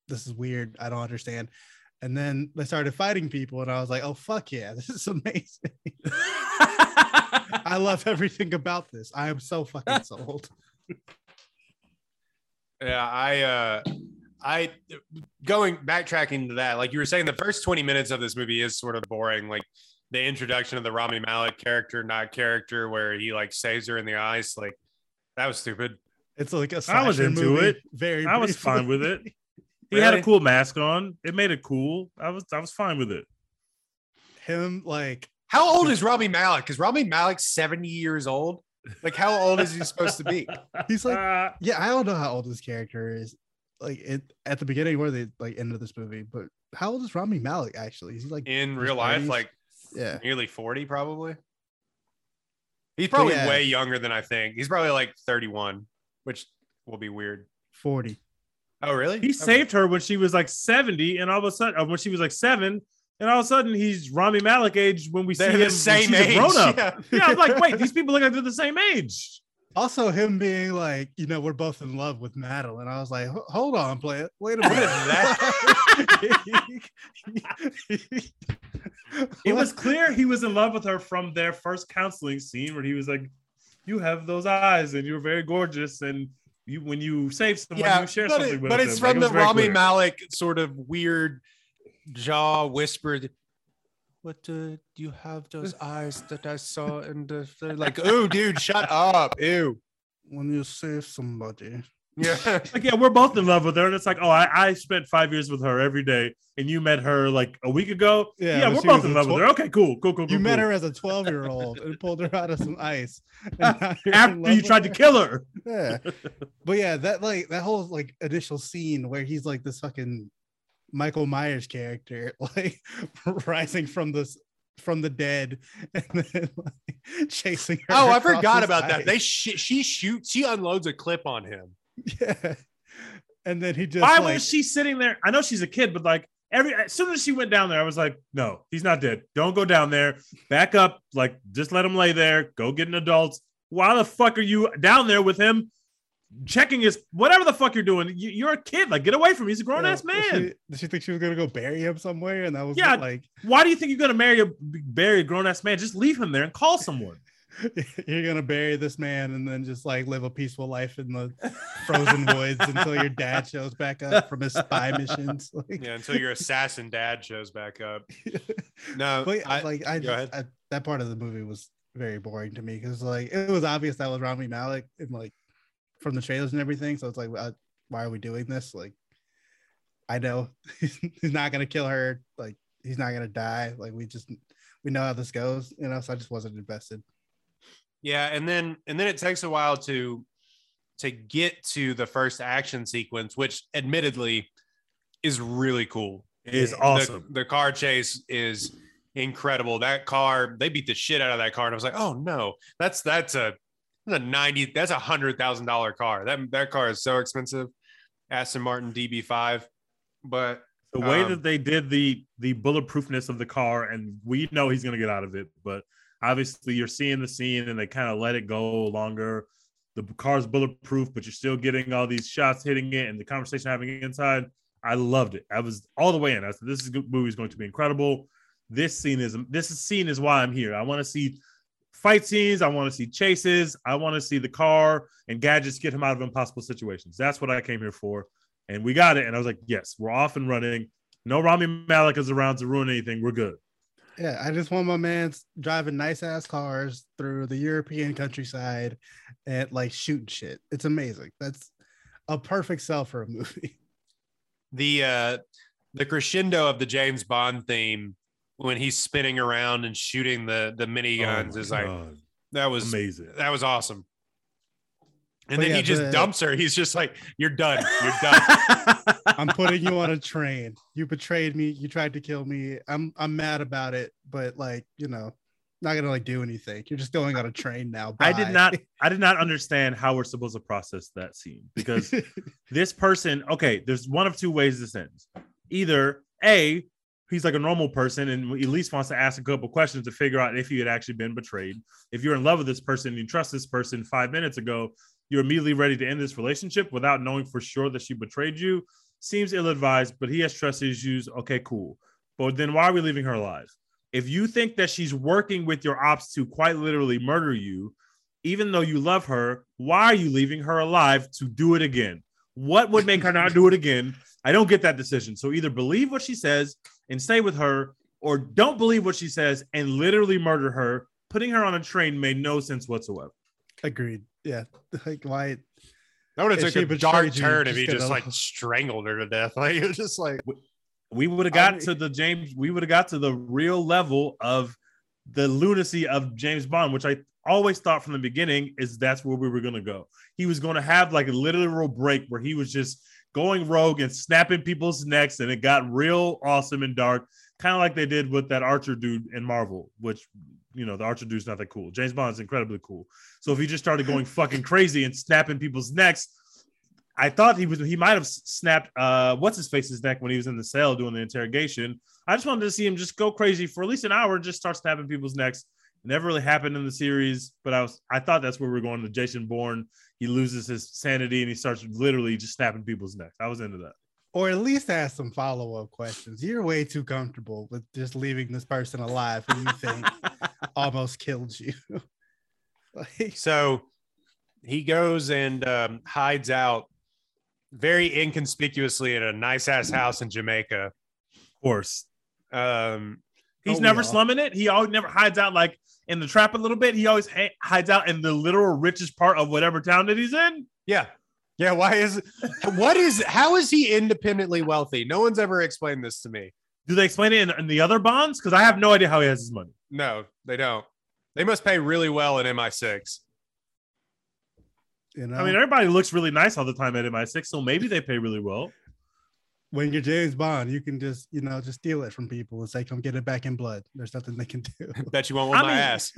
this is weird. I don't understand. And then they started fighting people, and I was like, oh fuck yeah, this is amazing. I love everything about this. I am so fucking sold. Yeah, I uh I going backtracking to that, like you were saying, the first 20 minutes of this movie is sort of boring. Like the introduction of the Rami Malek character, not character, where he like saves her in the ice, like that was stupid. It's like a I was into movie, it. Very, I was fine with it. He had a cool mask on. It made it cool. I was I was fine with it. Him like How old is Robbie Malek? Is Robbie Malek 70 years old? Like how old is he supposed to be? he's like Uh, Yeah, I don't know how old this character is. Like it at the beginning or the like end of this movie, but how old is Rami Malek actually? Is he like In his real life, like yeah, nearly 40, probably. He's probably yeah. way younger than I think. He's probably like 31, which will be weird. 40. Oh, really? he Okay. saved her when she was like 70, and all of a sudden, uh, when she was like seven, and all of a sudden he's Rami Malek age when we see They're him the when same she's age. grown up. Yeah. Yeah, I'm like, wait, these people look like they're the same age. Also, him being like, you know, we're both in love with Madeline. I was like, hold on, play it. Wait a minute. It was clear he was in love with her from their first counseling scene where he was like, "You have those eyes, and you're very gorgeous, and you when you save someone, yeah, you share but, something it- with but them." it's from it the was very Rami clear. Malek sort of weird jaw whispered. What uh, do you have those eyes that I saw in the like? Oh, dude, shut up! Ew. when you save somebody. Yeah. Like, yeah, we're both in love with her, and it's like, oh, I, I spent five years with her every day, and you met her like a week ago. Yeah, Yeah, we're both in a love with her. Okay, cool, cool, cool. You cool, met cool. her as a 12 year old and pulled her out of some ice. and now you're in after you with tried to kill her. yeah but yeah that like that whole like initial scene where he's like this fucking michael myers character like rising from this from the dead and then like, chasing her Oh, I forgot this about that. They sh- she shoots. She unloads a clip on him. yeah and then he just Why like, was she sitting there? I know she's a kid, but like every as soon as she went down there, I was like, no, he's not dead. Don't go down there. Back up. Like, just let him lay there. Go get an adult. Why the fuck are you down there with him checking his whatever the fuck you're doing. You, you're a kid. Like, get away from him. He's a grown ass Yeah, man. She, did she think she was gonna go bury him somewhere? And that was Yeah. like Why do you think you're gonna marry a bury a grown ass man? Just leave him there and call someone. you're gonna bury this man and then just like live a peaceful life in the frozen woods until your dad shows back up from his spy missions. Like, Yeah, until your assassin dad shows back up. No, but I, like I, just. I that part of the movie was very boring to me because like it was obvious that was Rami Malek and like from the trailers and everything. So it's like, uh, why are we doing this? Like, I know he's not gonna kill her. Like, he's not gonna die. Like, we just we know how this goes, you know. So I just wasn't invested. Yeah, and then and then it takes a while to to get to the first action sequence, which admittedly is really cool. It is The- awesome. The, car chase is incredible. That car, they beat the shit out of that car, and I was like, oh no, that's that's a that's a ninety, that's a hundred thousand dollar car. That that car is so expensive. Aston Martin DB5, but the way Um, that they did the the bulletproofness of the car, and we know he's gonna get out of it, but obviously you're seeing the scene and they kind of let it go longer. The car's bulletproof, but you're still getting all these shots hitting it and the conversation having inside. I loved it. I was all the way in. I said, "This is movie is going to be incredible." This scene is this scene is why I'm here. I want to see fight scenes. I want to see chases. I want to see the car and gadgets get him out of impossible situations. That's what I came here for and we got it. And I was like, yes, we're off and running. No Rami Malek is around to ruin anything. We're good. Yeah, I just want my man driving nice ass cars through the European countryside and like shooting shit. It's amazing. That's a perfect sell for a movie. the uh the crescendo of the James Bond theme when he's spinning around and shooting the the miniguns Oh my is like that was amazing. that was awesome. And But then yeah, he just the- dumps her. He's just like, "You're done. You're done." I'm putting you on a train. You betrayed me. You tried to kill me. I'm I'm mad about it, but like, you know, not gonna like do anything. You're just going on a train now. I did not I did not understand how we're supposed to process that scene because this person, okay, there's one of two ways this ends. Either A, he's like a normal person and at least wants to ask a couple questions to figure out if he had actually been betrayed. If you're in love with this person and you trust this person five minutes ago, you're immediately ready to end this relationship without knowing for sure that she betrayed you. Seems ill advised, but he has trust issues. Okay, cool. But then why are we leaving her alive? If you think that she's working with your ops to quite literally murder you, even though you love her, why are you leaving her alive to do it again? What would make her not do it again? I don't get that decision. So either believe what she says and stay with her, or don't believe what she says and literally murder her. Putting her on a train made no sense whatsoever. agreed. Yeah. Like why That would have If took she a dark you, turn if he just gonna- like strangled her to death. Like it was just like We would have I got mean- to the James, we would have got to the real level of the lunacy of James Bond, which I always thought from the beginning is that's where we were going to go. He was going to have like a literal break where he was just going rogue and snapping people's necks, and it got real awesome and dark, kind of like they did with that Archer dude in Marvel, which you know the Archer dude's not that cool. James Bond's incredibly cool. So if he just started going fucking crazy and snapping people's necks, I thought he was he might have snapped uh what's his face's neck when he was in the cell doing the interrogation. I just wanted to see him just go crazy for at least an hour, just start snapping people's necks. Never really happened in the series, but I was I thought that's where we are going to Jason Bourne. He loses his sanity and he starts literally just snapping people's necks. I was into that. or at least ask some follow-up questions. You're way too comfortable with just leaving this person alive who you think almost killed you. like, so he goes and um, hides out very inconspicuously in a nice ass house in Jamaica. Of course. Um, He's Oh, never slumming it. He always never hides out like in the trap a little bit. He always ha- hides out in the literal richest part of whatever town that he's in. yeah. Yeah. Why is what is how is he independently wealthy? No one's ever explained this to me. Do they explain it in, in the other bonds? Because I have no idea how he has his money. No, they don't. They must pay really well in MI6. you know, I mean, everybody looks really nice all the time at MI6, so maybe they pay really well. When you're James Bond, you can just, you know, just steal it from people and say, come get it back in blood. There's nothing they can do. Bet you won't want I my mean- ass.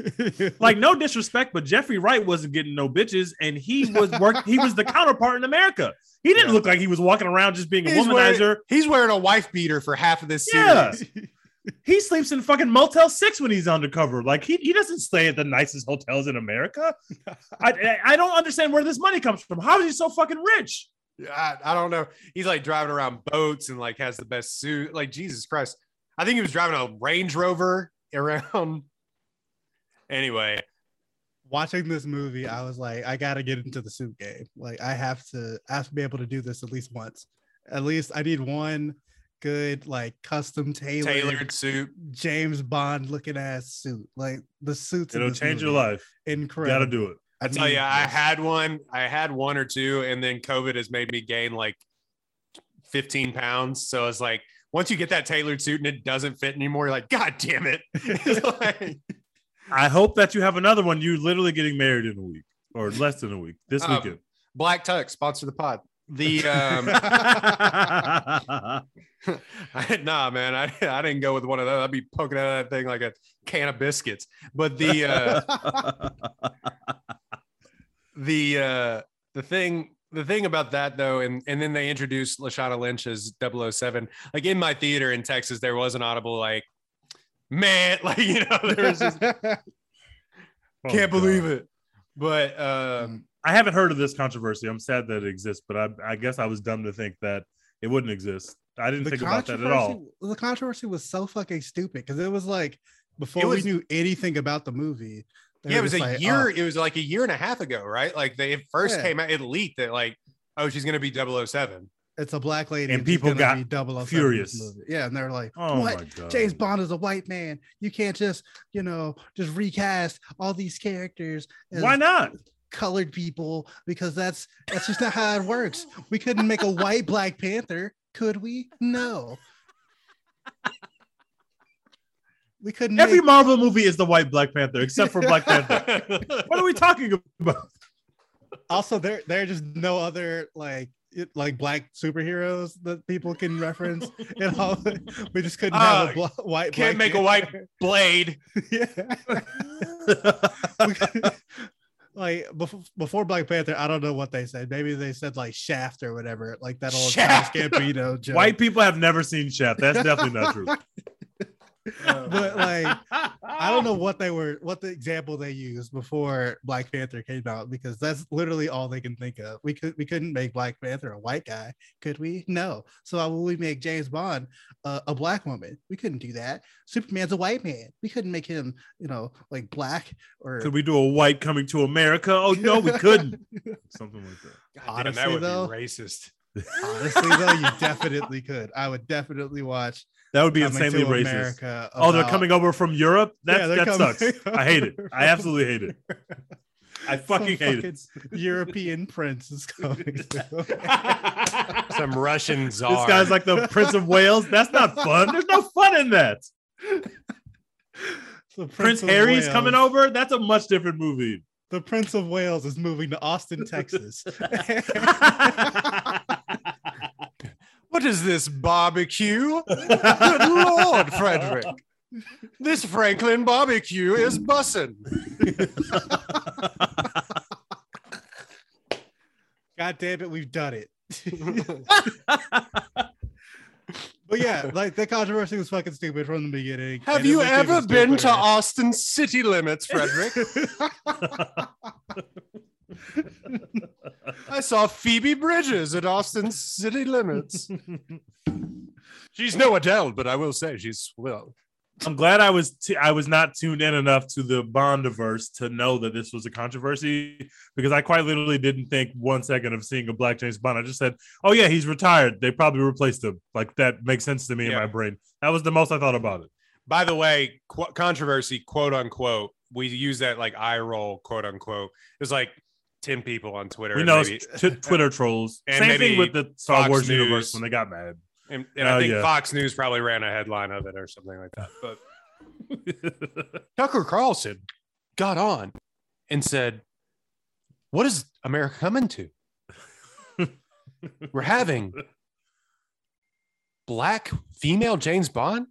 Like, no disrespect, but Jeffrey Wright wasn't getting no bitches, and he was work. he was the counterpart in America. He didn't Yeah. look like he was walking around just being a He's wearing, womanizer. he's wearing a wife beater for half of this Yeah. series. He sleeps in fucking Motel Six when he's undercover. Like he, he doesn't stay at the nicest hotels in America. I I- I don't understand where this money comes from. How is he so fucking rich? I, I don't know. He's like driving around boats and like has the best suit. Like Jesus Christ. I think he was driving a Range Rover around. Anyway, Watching this movie, I was like, I gotta get into the suit game. Like, I have to, I have to be able to do this at least once. At least I need one good, like, custom tailored, tailored suit. James Bond looking ass suit. Like the suits. in It'll this change your life. Incredible. Got to do it. I tell you, I had one. I had one or two, and then COVID has made me gain like 15 pounds. So it's like once you get that tailored suit and it doesn't fit anymore, you're like, God damn it. Like- I hope that you have another one. You literally getting married in a week or less than a week this Um, weekend. Black Tux, sponsor the pod. The um I, nah, man, I, I didn't go with one of those. I'd be poking out of that thing like a can of biscuits. But the uh the uh the thing the thing about that though and and then they introduced lashana lynch as 007 like in my theater in texas there was an audible like man like you know there was just Oh, can't God. believe it but uh Um, I haven't heard of this controversy. I'm sad that it exists, but I, I guess I was dumb to think that it wouldn't exist. I didn't the think about that at all. controversy- The controversy was so fucking stupid because it was like before was- we knew anything about the movie. They yeah it was a like, year "Oh, it was like a year and a half ago right like they it first Yeah. came out it leaked that like oh she's gonna be 007 it's a black lady, And people got be 007 furious. movie." Yeah, and they're like, Oh "What? James Bond is a white man. You can't just, you know, just recast all these characters. as Why not? Colored people because that's that's just not how it works. We couldn't make a white Black Panther, could we? No. We couldn't. Every make- Marvel movie is the white Black Panther, except for Black Panther. What are we talking about? also there there are just no other like it, like black superheroes that people can reference. You know, we just couldn't have a Uh, bla- white. can't make a white blade yeah. Like before, before Black Panther, I don't know what they said. Maybe they said like Shaft or whatever, like that old Shaft. Gambino joke. White people have never seen Shaft. That's definitely not true. but like I don't know what they were, what the example they used before Black Panther came out because that's literally all they can think of. We could we couldn't make Black Panther a white guy, could we? No. So why would we make James Bond uh, a black woman? We couldn't do that. Superman's a white man. We couldn't make him, you know, like black or Could we do a white coming to America? Oh no, we couldn't. Something like that. God damn, that Honestly, would though- be racist honestly though, you definitely could. I would definitely watch. That would be insanely racist. America Oh, they're coming over from Europe. That's, Yeah, that coming sucks. I hate it. I absolutely hate it. I Some fucking hate it. European prince is coming. some russian czar This guy's like the Prince of Wales. That's not fun. There's no fun in that. The Prince of Harry's Wales- coming over. That's a much different movie. The Prince of Wales is moving to Austin, Texas. What is this barbecue? Good Lord, Frederick. This Franklin barbecue is bussin'. God damn it, we've done it. but yeah, like the controversy was fucking stupid from the beginning. Have you ever been to. Austin city limits, Frederick? I saw Phoebe Bridgers at Austin city limits. She's no Adele, but I will say she's well. I'm glad I was t- I was not tuned in enough to the Bondiverse to know that this was a controversy because I quite literally didn't think one second of seeing a Black James Bond. I just said, "Oh yeah, he's retired. They probably replaced him." Like that makes sense to me in my brain. That was the most I thought about it. By the way, qu- controversy, quote unquote. We use that like eye roll, quote unquote. There's like 10 people on Twitter. We know maybe- t- Twitter trolls. And Same thing with the Star Fox Wars News. universe when they got mad. and, and I Oh, think yeah. Fox News probably ran a headline of it or something like that. But Tucker Carlson got on and said, What is America coming to? We're having black female James Bond?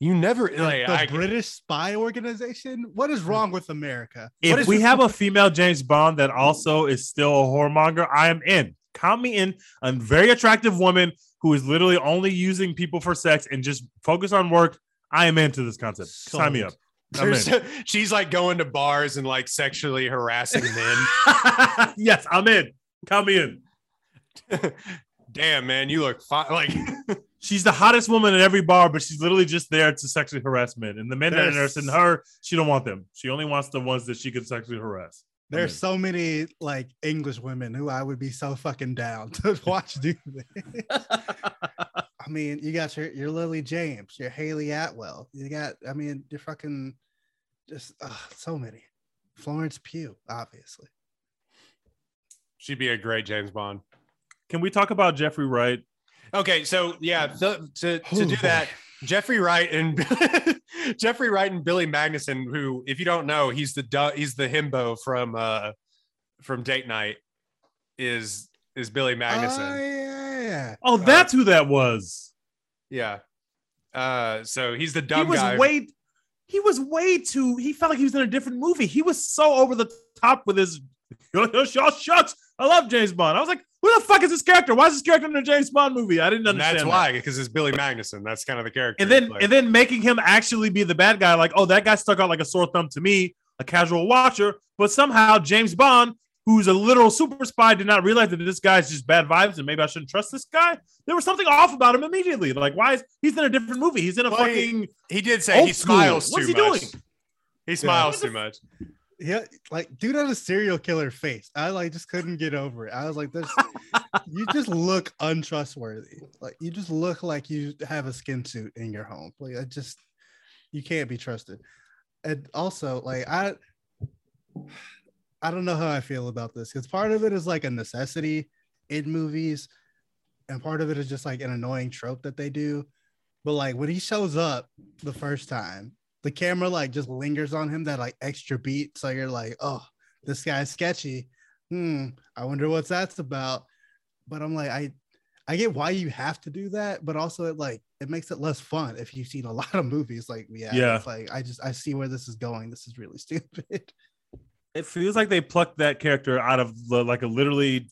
You never like the I, British spy organization? What is mm. wrong with America? if we this- have a female James Bond that also is still a whoremonger, I am in. Count me in. A very attractive woman who is literally only using people for sex and just focus on work, I am into this concept. Sign me up. I'm in. There's- she's like going to bars and like sexually harassing men. yes, I'm in. Count me in. Damn, man, you look fine. Like, She's the hottest woman at every bar, but she's literally just there to sexually harass men. And the men that are There's- interested in her, she don't want them. She only wants the ones that she can sexually harass. There's in. so many like English women who I would be so fucking down to watch do this. I mean, you got your your Lily James, your Hayley Atwell. You got, I mean, you're fucking just uh, so many. Florence Pugh, obviously. she'd be a great James Bond. Can we talk about Jeffrey Wright? Okay, so yeah, th- to to Oh, do boy. that, Jeffrey Wright and Jeffrey Wright and Billy Magnussen, who, if you don't know, he's the du- he's the himbo from uh from Date Night, is is Billy Oh, Magnussen. yeah, yeah. Oh, that's who that was. yeah. Uh, so he's the dumb He was guy. way he was way too he felt like he was in a different movie. He was so over the top with his y'all shucks. I love James Bond. I was like, who the fuck is this character? Why is this character in a James Bond movie? I didn't and understand. that's that. why, because it's Billy Magnussen. That's kind of the character. and then Like- and then making him actually be the bad guy like oh that guy stuck out like a sore thumb to me a casual watcher but somehow james bond who's a literal super spy did not realize that this guy's just bad vibes and maybe i shouldn't trust this guy there was something off about him immediately like why is he's in a different movie he's in a Well, he- fucking he did say he school. smiles What's he much. doing? He smiles the too much. Yeah, like dude had a serial killer face. I like just couldn't get over it. I was like, "This, you just look untrustworthy. Like you just look like you have a skin suit in your home. Like I just, you can't be trusted." And also, like I, I don't know how I feel about this because part of it is like a necessity in movies, and part of it is just like an annoying trope that they do. But like when he shows up the first time, the camera like just lingers on him that like extra beat. So you're like, oh, this guy's sketchy. Hmm, I wonder what that's about. But I'm like, I I get why you have to do that, but also it like it makes it less fun if you've seen a lot of movies like we have. Yeah. It's like I just I see where this is going. This is really stupid. it feels like they plucked that character out of the, like a literally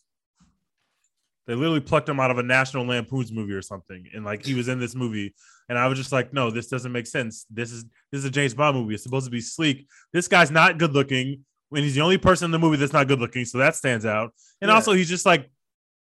they literally plucked him out of a national lampoon's movie or something. And like he was in this movie. And i was just like no this doesn't make sense. This is this is a james bond movie. It's supposed to be sleek. This guy's not good looking when he's the only person in the movie that's not good looking. So that stands out. And Yeah. also he's just like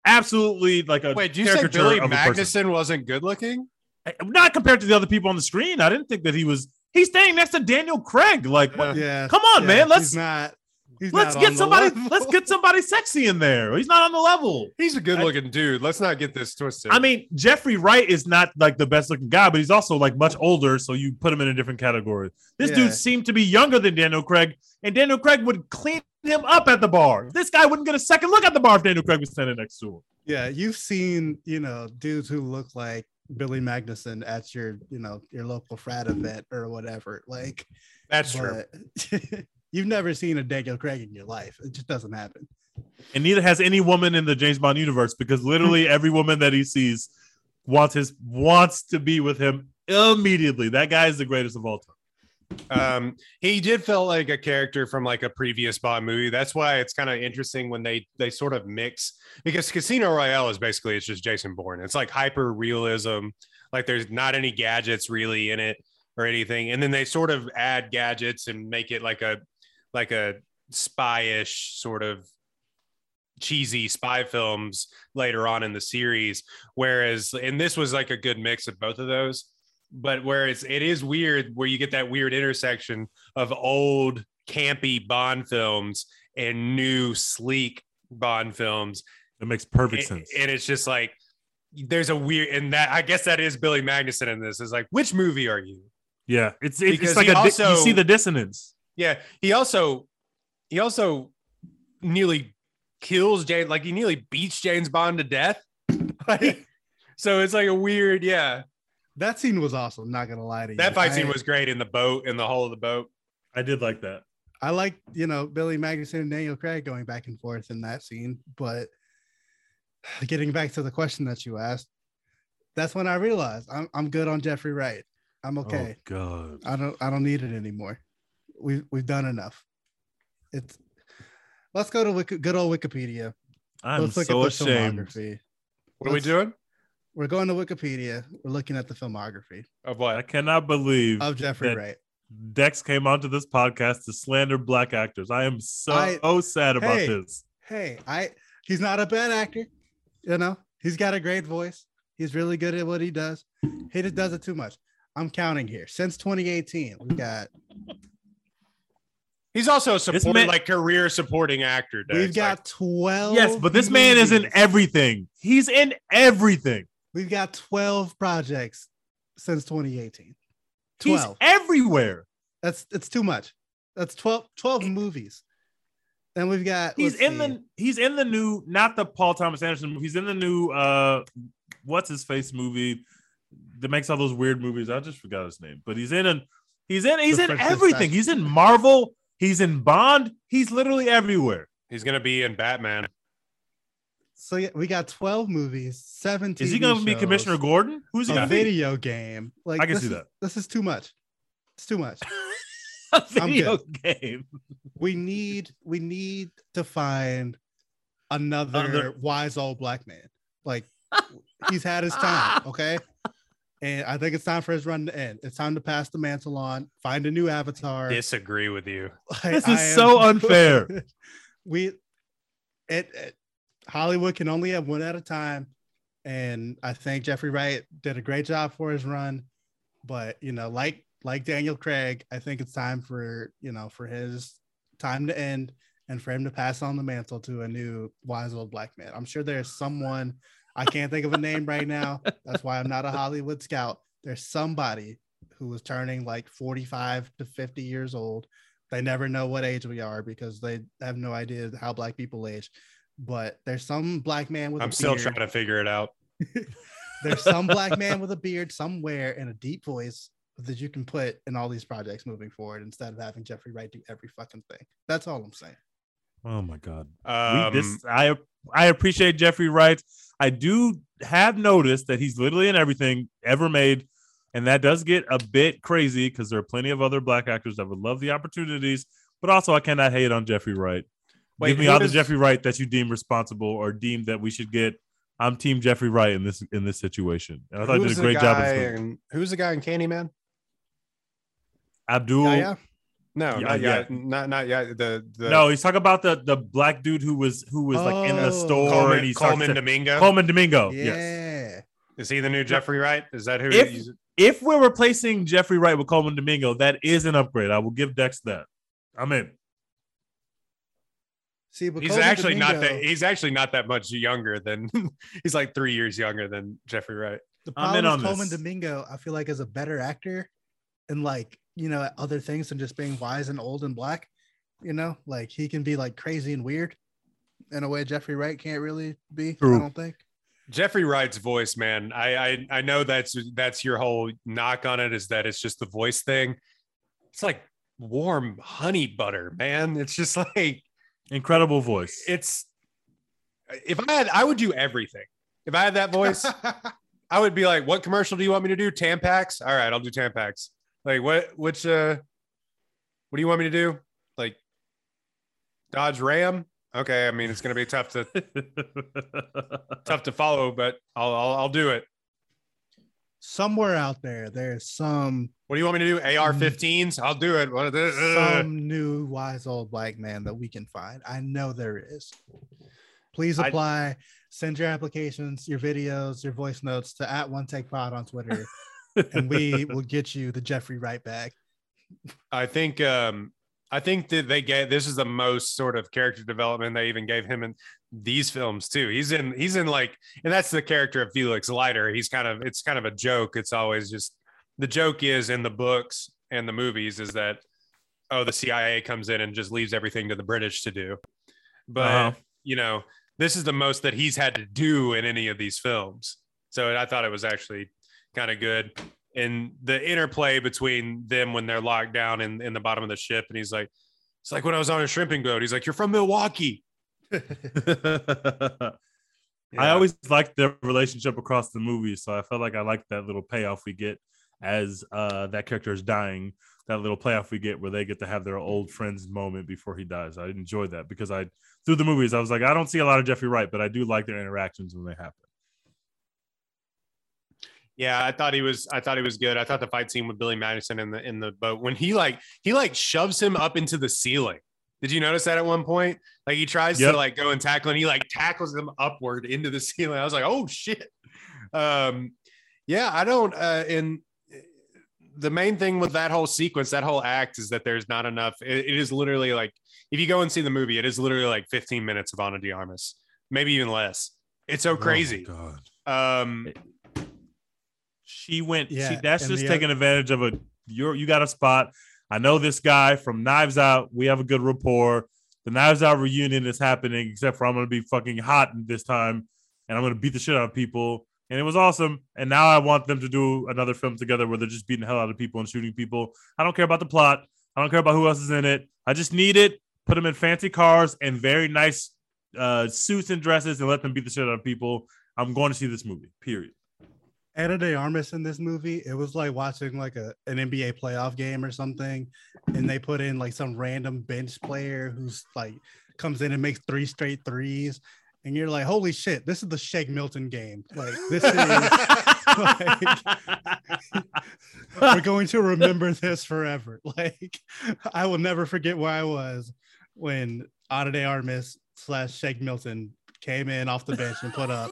absolutely like a Wait, do you say Billy of. Magnussen wasn't good looking? Eh, not compared to the other people on the screen. I didn't think that he was he's standing next to daniel craig. Like what, Yeah. come on yeah, man. Let's he's not he's let's get somebody level. let's get somebody sexy in there he's not on the level He's a good looking dude. Let's not get this twisted. I mean, Jeffrey Wright is not like the best looking guy, but he's also like much older, so you put him in a different category. This Yeah. dude seemed to be younger than Daniel Craig, and Daniel Craig would clean him up at the bar. This guy wouldn't get a second look at the bar if Daniel Craig was standing next to him. Yeah, you've seen, you know, dudes who look like Billy Magnussen at your, you know, your local frat event or whatever. Like, that's true. but you've never seen a Daniel Craig in your life. It just doesn't happen. And neither has any woman in the James Bond universe because literally every woman that he sees wants his wants to be with him immediately. That guy is the greatest of all time. Um, he did feel like a character from like a previous Bond movie. That's why it's kind of interesting when they they sort of mix because Casino Royale is basically it's just Jason Bourne. It's like hyper realism. Like there's not any gadgets really in it or anything, and then they sort of add gadgets and make it like a like a spy-ish sort of cheesy spy films later on in the series whereas and this was like a good mix of both of those but whereas it is weird where you get that weird intersection of old campy bond films and new sleek bond films It makes perfect and, sense. and it's just like there's a weird and that i guess that is billy magnussen in this is like which movie are you yeah, it's it's, Because it's like a also- you see the dissonance. Yeah he also he also nearly kills Jane, like he nearly beats james bond to death like, so it's like a weird yeah That scene was awesome. Not gonna lie to you. that fight scene I- was great in the boat in the hull of the boat I did like that. I like, you know, Billy Magnussen and Daniel Craig going back and forth in that scene. But getting back to the question that you asked, that's when I realized I'm I'm good on Jeffrey Wright. I'm oh, okay. Oh God. I don't I don't need it anymore. We've we've done enough. It's let's go to Wiki, good old Wikipedia. I'm let's look so at the ashamed. filmography. what are we doing we're going to Wikipedia. We're looking at the filmography Of I cannot believe of Jeffrey That- Wright. Dex came onto this podcast to slander black actors. I am so I- sad about Hey. this. Hey, I he's not a bad actor. You know, he's got a great voice. He's really good at what he does. He just does it too much. I'm counting here. Since 2018, we got He's also a supporting, man- like career supporting actor. Dex. we've Like, got 12. Yes, but this man is in everything. He's in everything. We've got 12 projects since 2018. He's 12. everywhere. That's it's too much. That's 12 12 movies. Then we've got He's in see. the he's in the new not the Paul Thomas Anderson movie. He's in the new uh what's his face movie that makes all those weird movies. I just forgot his name, but he's in an he's in he's The in Princess everything. Fashion. He's in Marvel. He's in Bond. He's literally everywhere. he's gonna be in Batman. so yeah, we got 12 movies, 17. Is he going to be Commissioner Gordon? Who's he a going to be? video game. Like I can see is- that. This is too much. It's too much. A I'm video game. we need we need to find another Other- wise old black man. Like he's had his time, okay? And I think it's time for his run to end. It's time to pass the mantle on, find a new avatar. Disagree with you. I- This is am- so unfair. we it, it Hollywood can only have one at a time. And I think Jeffrey Wright did a great job for his run. But you know, like like Daniel Craig, I think it's time for you know for his time to end and for him to pass on the mantle to a new wise old black man. I'm sure there's someone I can't think of a name right now. That's why I'm not a Hollywood scout. There's somebody who is turning like 45 to 50 years old. They never know what age we are because they have no idea how black people age. But there's some black man with I'm still beard. trying to figure it out. There's some black man with a beard somewhere and a deep voice that you can put in all these projects moving forward instead of having Jeffrey Wright do every fucking thing. That's all I'm saying. Oh my god. We- Um, this I I appreciate Jeffrey Wright. I do have noticed that he's literally in everything ever made, and that does get a bit crazy because there are plenty of other black actors that would love the opportunities. But also, I cannot hate on Jeffrey Wright. Wait, Give me all does- the Jeffrey Wright that you deem responsible or deem that we should get. I'm Team Jeffrey Wright in this in this situation, and I thought he who's did a great job. guy in in- who's the guy in Candyman? Abdul. Yeah, yeah. No, Yeah, not uh, yeah. yet. Not not yet. The the No, he's talking about the the black dude who was who was like in the Oh. store Colman, and he starts Colman to- Domingo. Colman Domingo. yeah. Yes. Is he the new Jeffrey Wright? Is that who? If- he's, if we're replacing Jeffrey Wright with Colman Domingo, that is an upgrade. I will give Dex that. I'm in. See, but he's Colman actually not that. He's actually not that much younger than. he's like three years younger than Jeffrey Wright. The I'm in problem on with Colman this. Domingo, I feel like, is a better actor and like you know other things than just being wise and old and black. You know, like he can be like crazy and weird in a way Jeffrey Wright can't really be. True. I don't think. Jeffrey Wright's voice, man. I, I I know that's that's your whole knock on it is that it's just the voice thing. It's like warm honey butter, man. It's just like Incredible voice. it's. If I had, I would do everything. If I had that voice, I would be like, "What commercial do you want me to do? Tampax? All right, I'll do Tampax. Like, what? Which? uh What do you want me to do? Like, Dodge Ram? Okay, I mean, it's gonna be tough to tough to follow, but I'll I'll, I'll do it. Somewhere out there, there's some What do you want me to do? AR-15s? I'll do it. What? Some new wise old black man that we can find. I know there is. Please I- apply. Send your applications, your videos, your voice notes to at one take pod on Twitter, and we will get you the Jeffrey Wright back. I think um I think that they get this is the most sort of character development they even gave him in these films too. He's in he's in like and that's the character of Felix Leiter. He's kind of it's kind of a joke. It's always just the joke is in the books and the movies is that oh the CIA comes in and just leaves everything to the British to do. But Uh-huh. you know, this is the most that he's had to do in any of these films. So I thought it was actually kind of good. And the interplay between them when they're locked down in, in the bottom of the ship. And he's like, it's like when I was on a shrimping boat. He's like, you're from Milwaukee. I always liked their relationship across the movie. so I felt like I liked that little payoff we get as uh, that character is dying. That little payoff we get where they get to have their old friends moment before he dies. I enjoyed that because I through the movies I was like I don't see a lot of Jeffrey Wright, but I do like their interactions when they happen. Yeah, I thought he was. I thought he was good. I thought the fight scene with Billy Madison in the in the boat when he like he like shoves him up into the ceiling. Did you notice that at one point? Like he tries Yep. to like go and tackle, and he like tackles him upward into the ceiling. I was like, oh shit. Um, yeah, I don't. Uh, and the main thing with that whole sequence, that whole act, is that there's not enough. It, it is literally like if you go and see the movie, it is literally like 15 minutes of Ana de Armas, maybe even less. It's so crazy. Oh God. Um, She went. Yeah, she, that's just taking advantage of a. You're you got a spot. I know this guy from Knives Out. We have a good rapport. The Knives Out reunion is happening, except for I'm gonna be fucking hot this time, and I'm gonna beat the shit out of people. And it was awesome. And now I want them to do another film together where they're just beating the hell out of people and shooting people. I don't care about the plot. I don't care about who else is in it. I just need it. Put them in fancy cars and very nice uh, suits and dresses, and let them beat the shit out of people. I'm going to see this movie. Period. Ana de Armas in this movie, it was like watching like a an NBA playoff game or something, and they put in like some random bench player who's like comes in and makes three straight threes, and you're like, holy shit, this is the Shake Milton game. Like this is like, we're going to remember this forever. Like I will never forget where I was when Ana de Armas slash Shake Milton came in off the bench and put up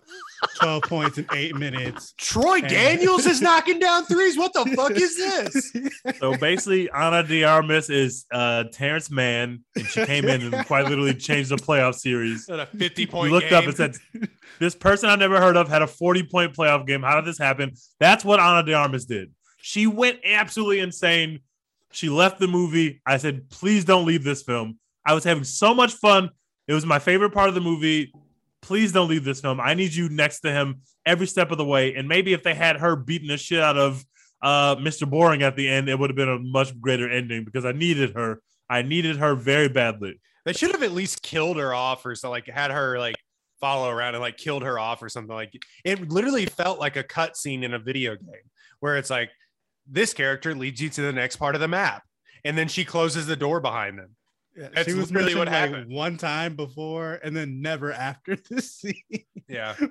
12 points in eight minutes. Troy And- Daniels is knocking down threes. What the fuck is this? So basically, Ana de Armas is uh, Terance Mann, and she came in and quite literally changed the playoff series. At a 50 You point looked up and said, "This person I never heard of had a 40 point playoff game. How did this happen?" That's what Ana de Armas did. She went absolutely insane. She left the movie. I said, "Please don't leave this film." I was having so much fun. It was my favorite part of the movie. Please don't leave this film. I need you next to him every step of the way. And maybe if they had her beating the shit out of uh, Mr. Boring at the end, it would have been a much greater ending because I needed her. I needed her very badly. they should have at least killed her off or so like had her like follow around and like killed her off or something like it literally felt like a cut scene in a video game where it's like this character leads you to the next part of the map and then she closes the door behind them Yeah, That's she was really what mentioned, like, one time before and then never after this scene. yeah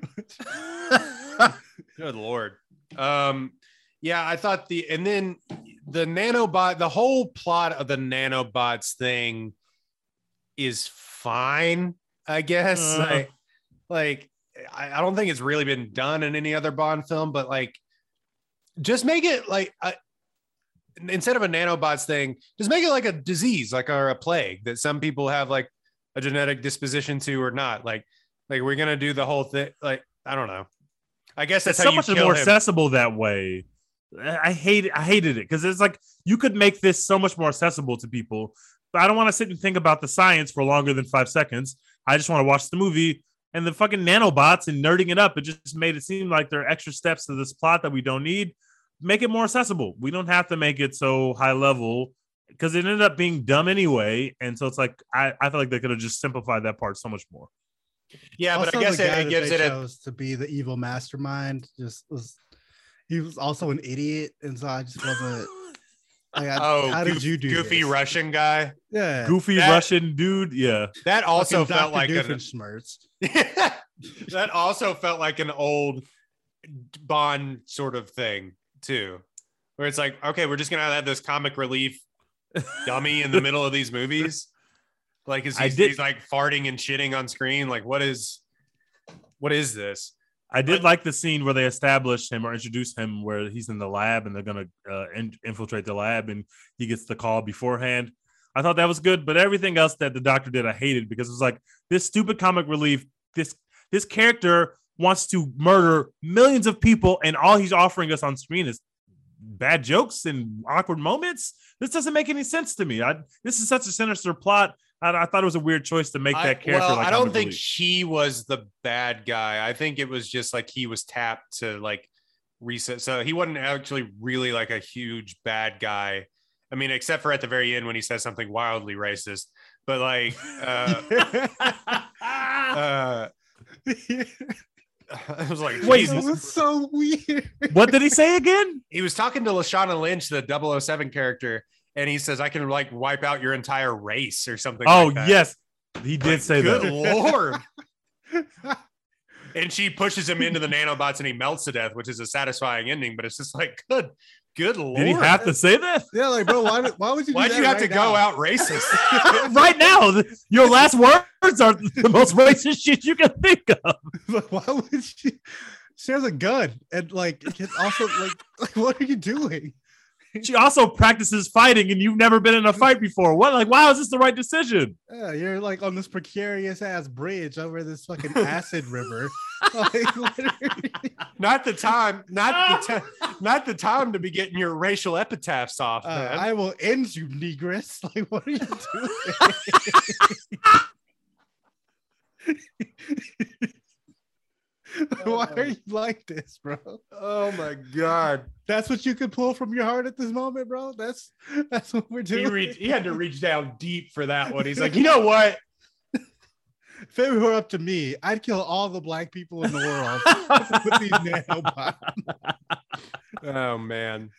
Good lord. Um, yeah, I thought the and then the nanobot, the whole plot of the nanobots thing is fine, I guess. Uh. like, like I, I don't think it's really been done in any other Bond film, but like, just make it like I, instead of a nanobots thing, just make it like a disease, like or a plague that some people have like a genetic disposition to or not. Like, like we're gonna do the whole thing. Like, I don't know. I guess that's it's how so much more him. accessible that way. I hate. I hated it because it's like you could make this so much more accessible to people. But I don't want to sit and think about the science for longer than five seconds. I just want to watch the movie and the fucking nanobots and nerding it up. It just made it seem like there are extra steps to this plot that we don't need. Make it more accessible. We don't have to make it so high level because it ended up being dumb anyway. And so it's like I, I feel like they could have just simplified that part so much more. Yeah, but I guess the it, guy it that gives they it a chose to be the evil mastermind. Just was he was also an idiot, and so I just wasn't. Like, I, oh, how did you do goofy this? Russian guy? Yeah, Goofy That- Russian dude. Yeah. That also Fucking felt Dr. like an, Doofenshmirtz. that also felt like an old Bond sort of thing too, where it's like, okay, we're just gonna have this comic relief dummy in the middle of these movies. Like, is I he's, did- he's like farting and shitting on screen? Like, what is, what is this? I did But- like the scene where they established him or introduce him where he's in the lab and they're gonna uh, in- infiltrate the lab and he gets the call beforehand. I thought that was good, but everything else that the doctor did, I hated because it was like this stupid comic relief. This this character wants to murder millions of people, and all he's offering us on screen is bad jokes and awkward moments. This doesn't make any sense to me. I, this is such a sinister plot. I, I thought it was a weird choice to make that character. well, like I don't think relief. he was the bad guy. I think it was just like he was tapped to like reset. So he wasn't actually really like a huge bad guy. I mean, except for at the very end when he says something wildly racist. But like, uh, uh, I was like, Wait, It Jesus. was so weird. what did he say again? he was talking to Lashana Lynch, the 007 character, and he says, "I can like wipe out your entire race or something." Oh like that. yes, he did Like, say good that. Good lord. and she pushes him into the nanobots and he melts to death, which is a satisfying ending. But it's just like, good, good lord. Did he have to say that? Yeah, like bro, why, would- why would you? Why'd you have right to go out racist? right now, your last words are the most racist shit you can think of. Like, why would she? She has a gun, and like, it's also like, like, what are you doing? She also practices fighting, and you've never been in a fight before. What? Like, wow, is this the right decision? Yeah, you're like on this precarious ass bridge over this fucking acid river. Like, not the time, not the time, not the time to be getting your racial epitaphs off, Uh, man. I will end you, negress. Like, what are you doing? Why are uh, you like this, bro? oh my god. That's what you could pull from your heart at this moment, bro. That's that's what we're He doing. reached, he had to reach down deep for that one. He's like, you know what? if it were up to me, I'd kill all the black people in the world with these nanobots. Oh man.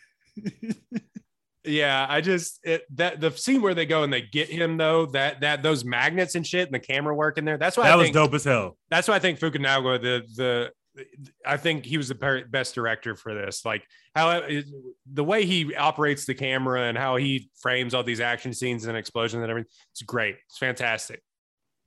Yeah, I just it, that the scene where they go and they get him though that that those magnets and shit and the camera work in there. That's why That I was think dope as hell. that's why I think Fukunaga the the I think he was the best director for this. Like how the way he operates the camera and how he frames all these action scenes and explosions and everything. It's great. It's fantastic.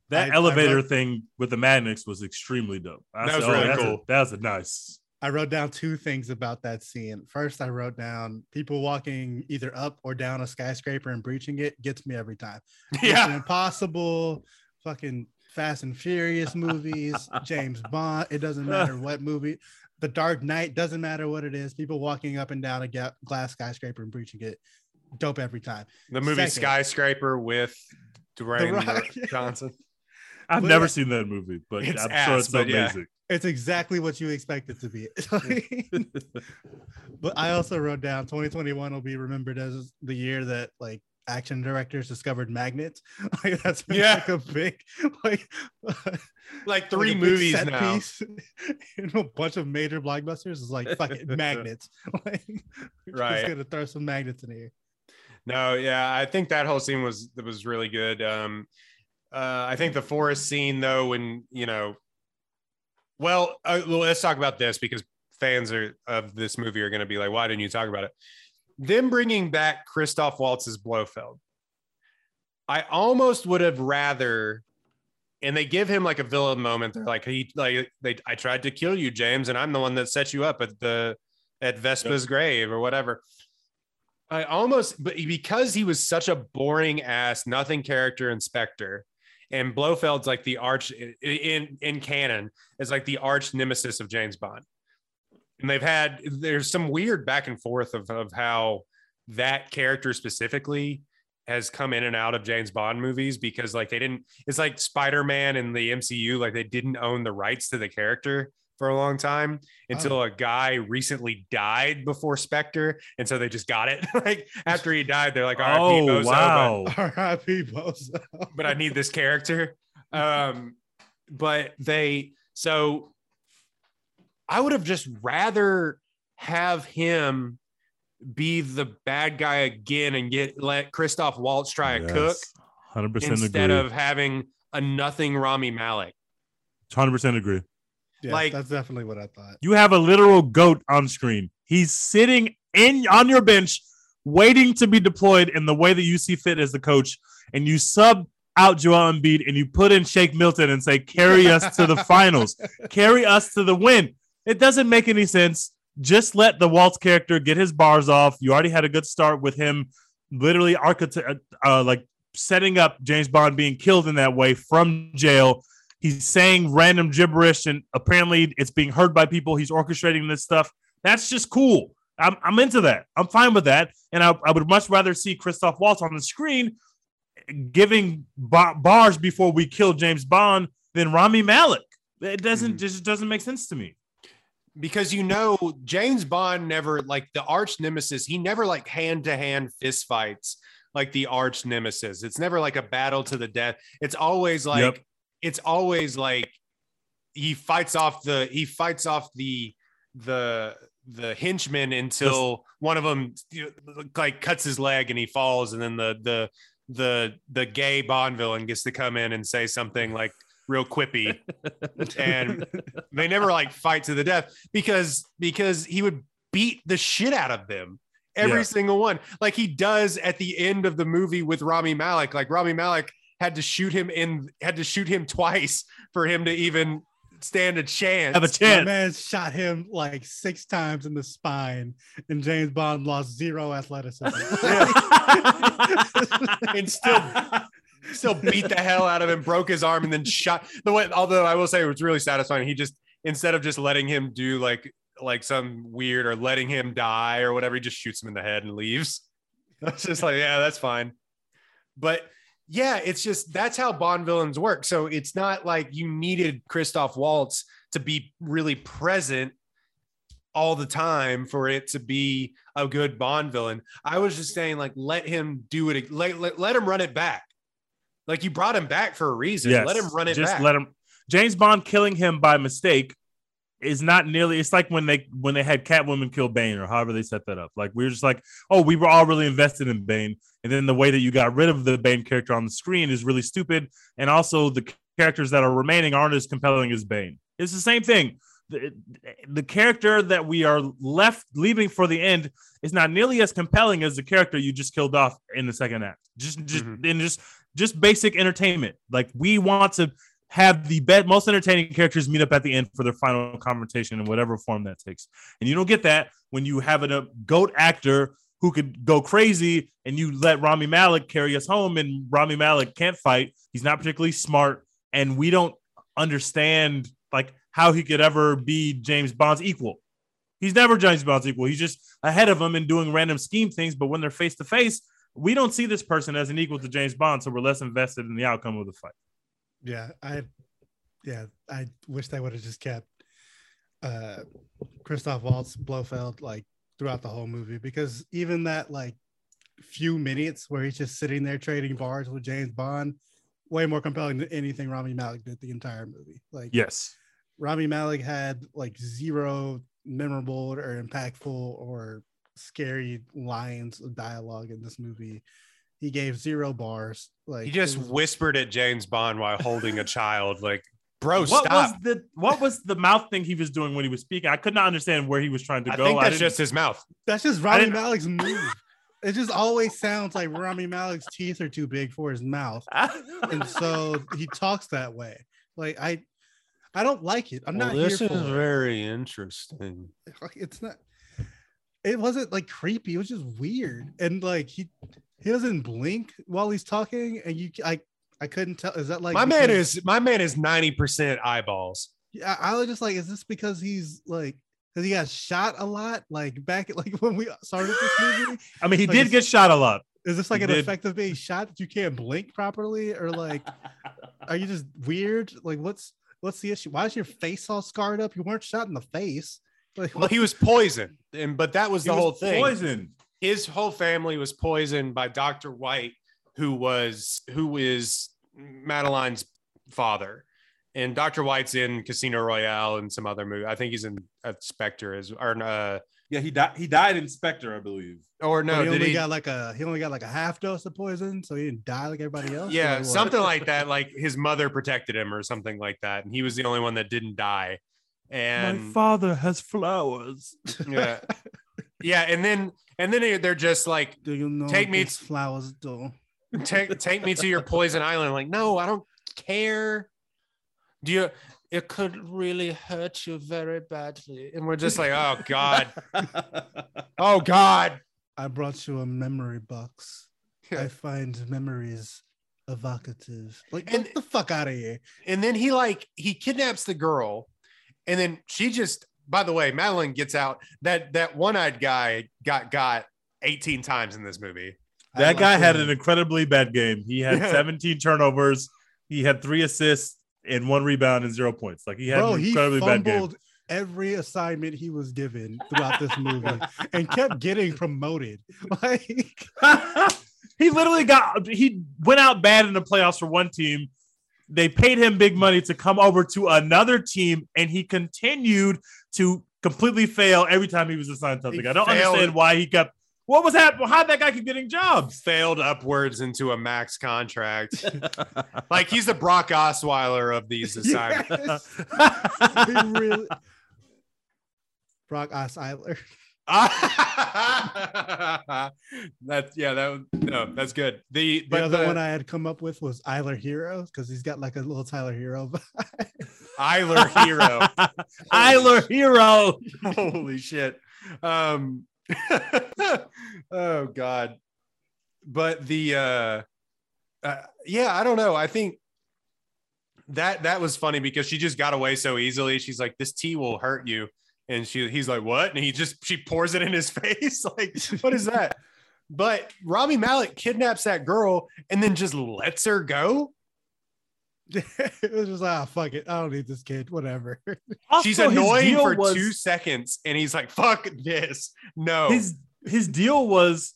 That I- I elevator wrote- thing with the magnets was extremely dope. I That was said, really oh, that's a- cool. that was a nice. I wrote down two things about that scene. First, I wrote down people walking either up or down a skyscraper and breaching it gets me every time. Yeah. Impossible, fucking Fast and Furious movies, James Bond. It doesn't matter what movie. The Dark Knight doesn't matter what it is. People walking up and down a ga- glass skyscraper and breaching it, dope every time. The movie Second. skyscraper with Dwayne. Johnson. I've But never yeah. seen that movie, but It's I'm ass, sure it's but yeah. amazing. It's exactly what you expect it to be. but I also wrote down 2021 will be remembered as the year that like action directors discovered magnets. Like that's been Yeah. like a big like Like three like movies now. piece in a bunch of major blockbusters is like fucking magnets. Like Right. just gonna throw some magnets in here. No, yeah, I think that whole scene was that was really good. Um, uh, I think the forest scene, though, when you know, well, uh, let's talk about this because fans are of this movie are going to be like, why didn't you talk about it? Them bringing back Christoph Waltz's Blofeld, I almost would have rather. And they give him like a villain moment. They're like, he like they I tried to kill you, James, and I'm the one that set you up at the at Vesper's grave or whatever. I almost, but because he was such a boring ass, nothing character in Spectre, and Blofeld's like the arch in in canon is like the arch nemesis of James Bond, and they've had there's some weird back and forth of of how that character specifically has come in and out of James Bond movies because like they didn't. It's like Spider Man in the MCU, like they didn't own the rights to the character for a long time until a guy recently died before Spectre, and so they just got it. like after he died, they're like, "R.I.P. Oh Bozo," wow! R.I.P. Bozo. but, I need this character." Um, but they so I would have just rather have him be the bad guy again and get let Christoph Waltz try a cook Hundred percent instead agree. of having a nothing Rami Malek. Hundred percent agree. Yeah, Like- that's definitely what I thought. You have a literal goat on screen. He's sitting in on your bench, waiting to be deployed in the way that you see fit as the coach, and you sub out Joel Embiid and you put in Shake Milton and say, "Carry us to the finals, carry us to the win." It doesn't make any sense. Just let the Waltz character get his bars off. You already had a good start with him, literally architect, uh, like setting up James Bond being killed in that way from jail. He's saying random gibberish, and apparently it's being heard by people. He's orchestrating this stuff. That's just cool. I'm, I'm into that. I'm fine with that. And I, I would much rather see Christoph Waltz on the screen giving ba- bars before we kill James Bond than Rami Malek. It doesn't Mhm. just doesn't make sense to me. because you know James Bond never like the arch nemesis. He never like hand to hand fist fights like the arch nemesis. It's never like a battle to the death. It's always like Yep. It's always like he fights off the he fights off the the the henchmen until one of them like cuts his leg and he falls and then the the the the gay Bond villain gets to come in and say something like real quippy, and they never like fight to the death because because he would beat the shit out of them. Every Yeah. single one, like he does at the end of the movie with Rami Malek. Like Rami Malek had to shoot him in, had to shoot him twice for him to even stand a chance. Have a My chance. man shot him like six times in the spine, and James Bond lost zero athleticism. and still still beat the hell out of him, broke his arm, and then shot the way. Although I will say it was really satisfying. He just instead of just letting him do like like some weird or letting him die or whatever, he just shoots him in the head and leaves. That's just like, yeah, that's fine. But yeah, it's just that's how Bond villains work. So it's not like you needed Christoph Waltz to be really present all the time for it to be a good Bond villain. I was just saying, like, let him do it. Let, let, let him run it back. Like you brought him back for a reason. Yes. Let him run it Just back. let him. James Bond killing him by mistake is not nearly. It's like when they when they had Catwoman kill Bane or however they set that up. Like we were just like, oh, we were all really invested in Bane, and then the way that you got rid of the Bane character on the screen is really stupid, and also the characters that are remaining aren't as compelling as Bane. It's the same thing. The, the character that we are left leaving for the end is not nearly as compelling as the character you just killed off in the second act. Just, just, Mhm. and just, just basic entertainment. Like we want to have the best, most entertaining characters meet up at the end for their final confrontation in whatever form that takes. And you don't get that when you have a goat actor who could go crazy and you let Rami Malek carry us home and Rami Malek can't fight. He's not particularly smart and we don't understand like how he could ever be James Bond's equal. He's never James Bond's equal. He's just ahead of him and doing random scheme things. But when they're face to face, we don't see this person as an equal to James Bond, so we're less invested in the outcome of the fight. Yeah, I yeah, I wish they would have just kept uh Christoph Waltz Blofeld like throughout the whole movie because even that like few minutes where he's just sitting there trading bars with James Bond, way more compelling than anything Rami Malek did the entire movie. Like Yes. Rami Malek had like zero memorable or impactful or scary lines of dialogue in this movie. He gave zero bars. Like he just was- whispered at James Bond while holding a child. Like, bro, what stop. was the what was the mouth thing he was doing when he was speaking? I could not understand where he was trying to I go. think that's didn't- just his mouth. That's just Rami didn't- move. It just always sounds like Rami Malek's teeth are too big for his mouth, and so he talks that way. Like I, I don't like it. I'm not here for it. very interesting. It's not. It wasn't like creepy. It was just weird, and like he, he doesn't blink while he's talking, and you, I, I couldn't tell. Is that like my man is my man is ninety percent eyeballs. Yeah, I was just like, is this because he's like, because he got shot a lot, like back like when we started this movie? I mean, he Like did get shot a lot. Is this like He an did. effect of being shot that you can't blink properly, or like, are you just weird? Like, what's what's the issue? Why is your face all scarred up? You weren't shot in the face. Like, Well, he was poisoned, and but that was He the was whole thing. Poisoned. His whole family was poisoned by Doctor White, who was who is Madeline's father. And Doctor White's in Casino Royale and some other movie. I think he's in uh, Spectre as or uh Yeah, he died. He died in Spectre, I believe. or no, no, he did only he? got like a he only got like a half dose of poison, so he didn't die like everybody else. yeah, something like that. Like his mother protected him or something like that, and he was the only one that didn't die. And My father has flowers. yeah, yeah, and then and then they're just like Do you know Take me these flowers do? take take me to your poison island. Like, no, I don't care. Do you? It could really hurt you very badly, and we're just like, oh god, oh god. I brought you a memory box. Yeah. I find memories evocative. Like, And- get the fuck out of here. And then he like he kidnaps the girl, and then she just. By the way, Madeline gets out. That that one eyed guy got got eighteen times in this movie. I That like guy had an incredibly bad game. He had Yeah. 17 turnovers. He had three assists and one rebound and zero points. Like he had Bro, an he incredibly bad game. every assignment he was given throughout this movie and kept getting promoted. Like, he literally got he went out bad in the playoffs for one team. They paid him big money to come over to another team, and he continued to completely fail every time he was assigned something. I don't failed. understand why he kept What was that? How'd that guy keep getting jobs? failed upwards into a max contract. like he's the Brock Osweiler of these assignments. Yes. Really- Brock Osweiler. that's yeah, that no, that's good. The The other the one I had come up with was Eiler Hero because he's got like a little Tyler Herro. Eiler hero. Eiler Hero. Holy shit. Um oh god. But the uh, uh yeah, I don't know. I think that that was funny because she just got away so easily. She's like, this tea will hurt you. And she he's like, what? And he just she pours it in his face. like, what is that? But Robbie Malek kidnaps that girl and then just lets her go. it was just ah fuck it. I don't need this kid. Whatever. She's Also, his annoying for was- two seconds, and he's like, "Fuck this, no." His his deal was,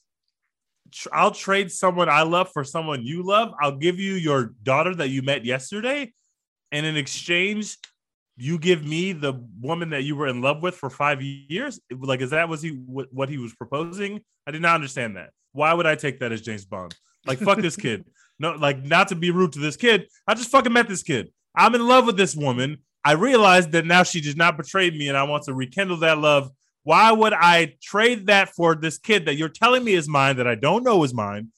I'll trade someone I love for someone you love. I'll give you your daughter that you met yesterday, and in exchange, you give me the woman that you were in love with for five years. Like, is that was he what, he was proposing? I did not understand that. Why would I take that as James Bond? Like, fuck this kid. No, like not to be rude to this kid. I just fucking met this kid. I'm in love with this woman. I realized that now she did not betray me, and I want to rekindle that love. Why would I trade that for this kid that you're telling me is mine that I don't know is mine,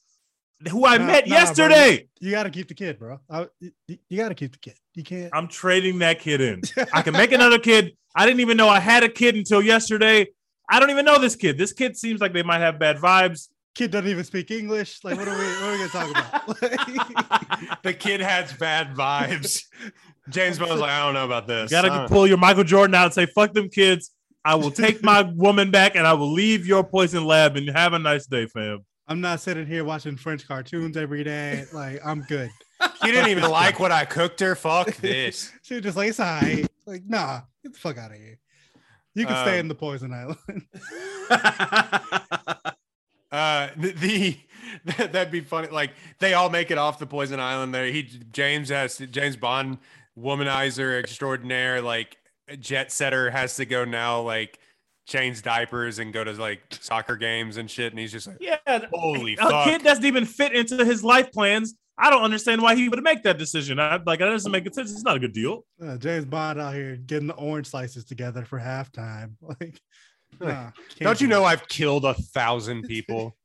who I Nah, met nah, bro. yesterday? You got to keep the kid, bro. I, you, you got to keep the kid. You can't. I'm trading that kid in. I can make another kid. I didn't even know I had a kid until yesterday. I don't even know this kid. This kid seems like they might have bad vibes. kid doesn't even speak English. Like, what are we? What are we gonna talk about? the kid has bad vibes. James Bond's like, I don't know about this. You gotta pull your Michael Jordan out and say, "Fuck them kids." I will take my woman back and I will leave your poison lab and have a nice day, fam. I'm not sitting here watching French cartoons every day. Like, I'm good. you didn't even like what I cooked her. Fuck this. She was just like, it's all right. Like, nah, get the fuck out of here. You can stay Um, in the poison island. Uh, the, the that'd be funny. Like they all make it off the poison island. There, he James has James Bond, womanizer extraordinaire, like jet setter has to go now. Like change diapers and go to like soccer games and shit. And he's just like, Yeah, holy a fuck. kid doesn't even fit into his life plans. I don't understand why he would make that decision. I, like that doesn't make sense. It's not a good deal. Uh, James Bond out here getting the orange slices together for halftime. Like, nah, Don't you know. I've killed a thousand people?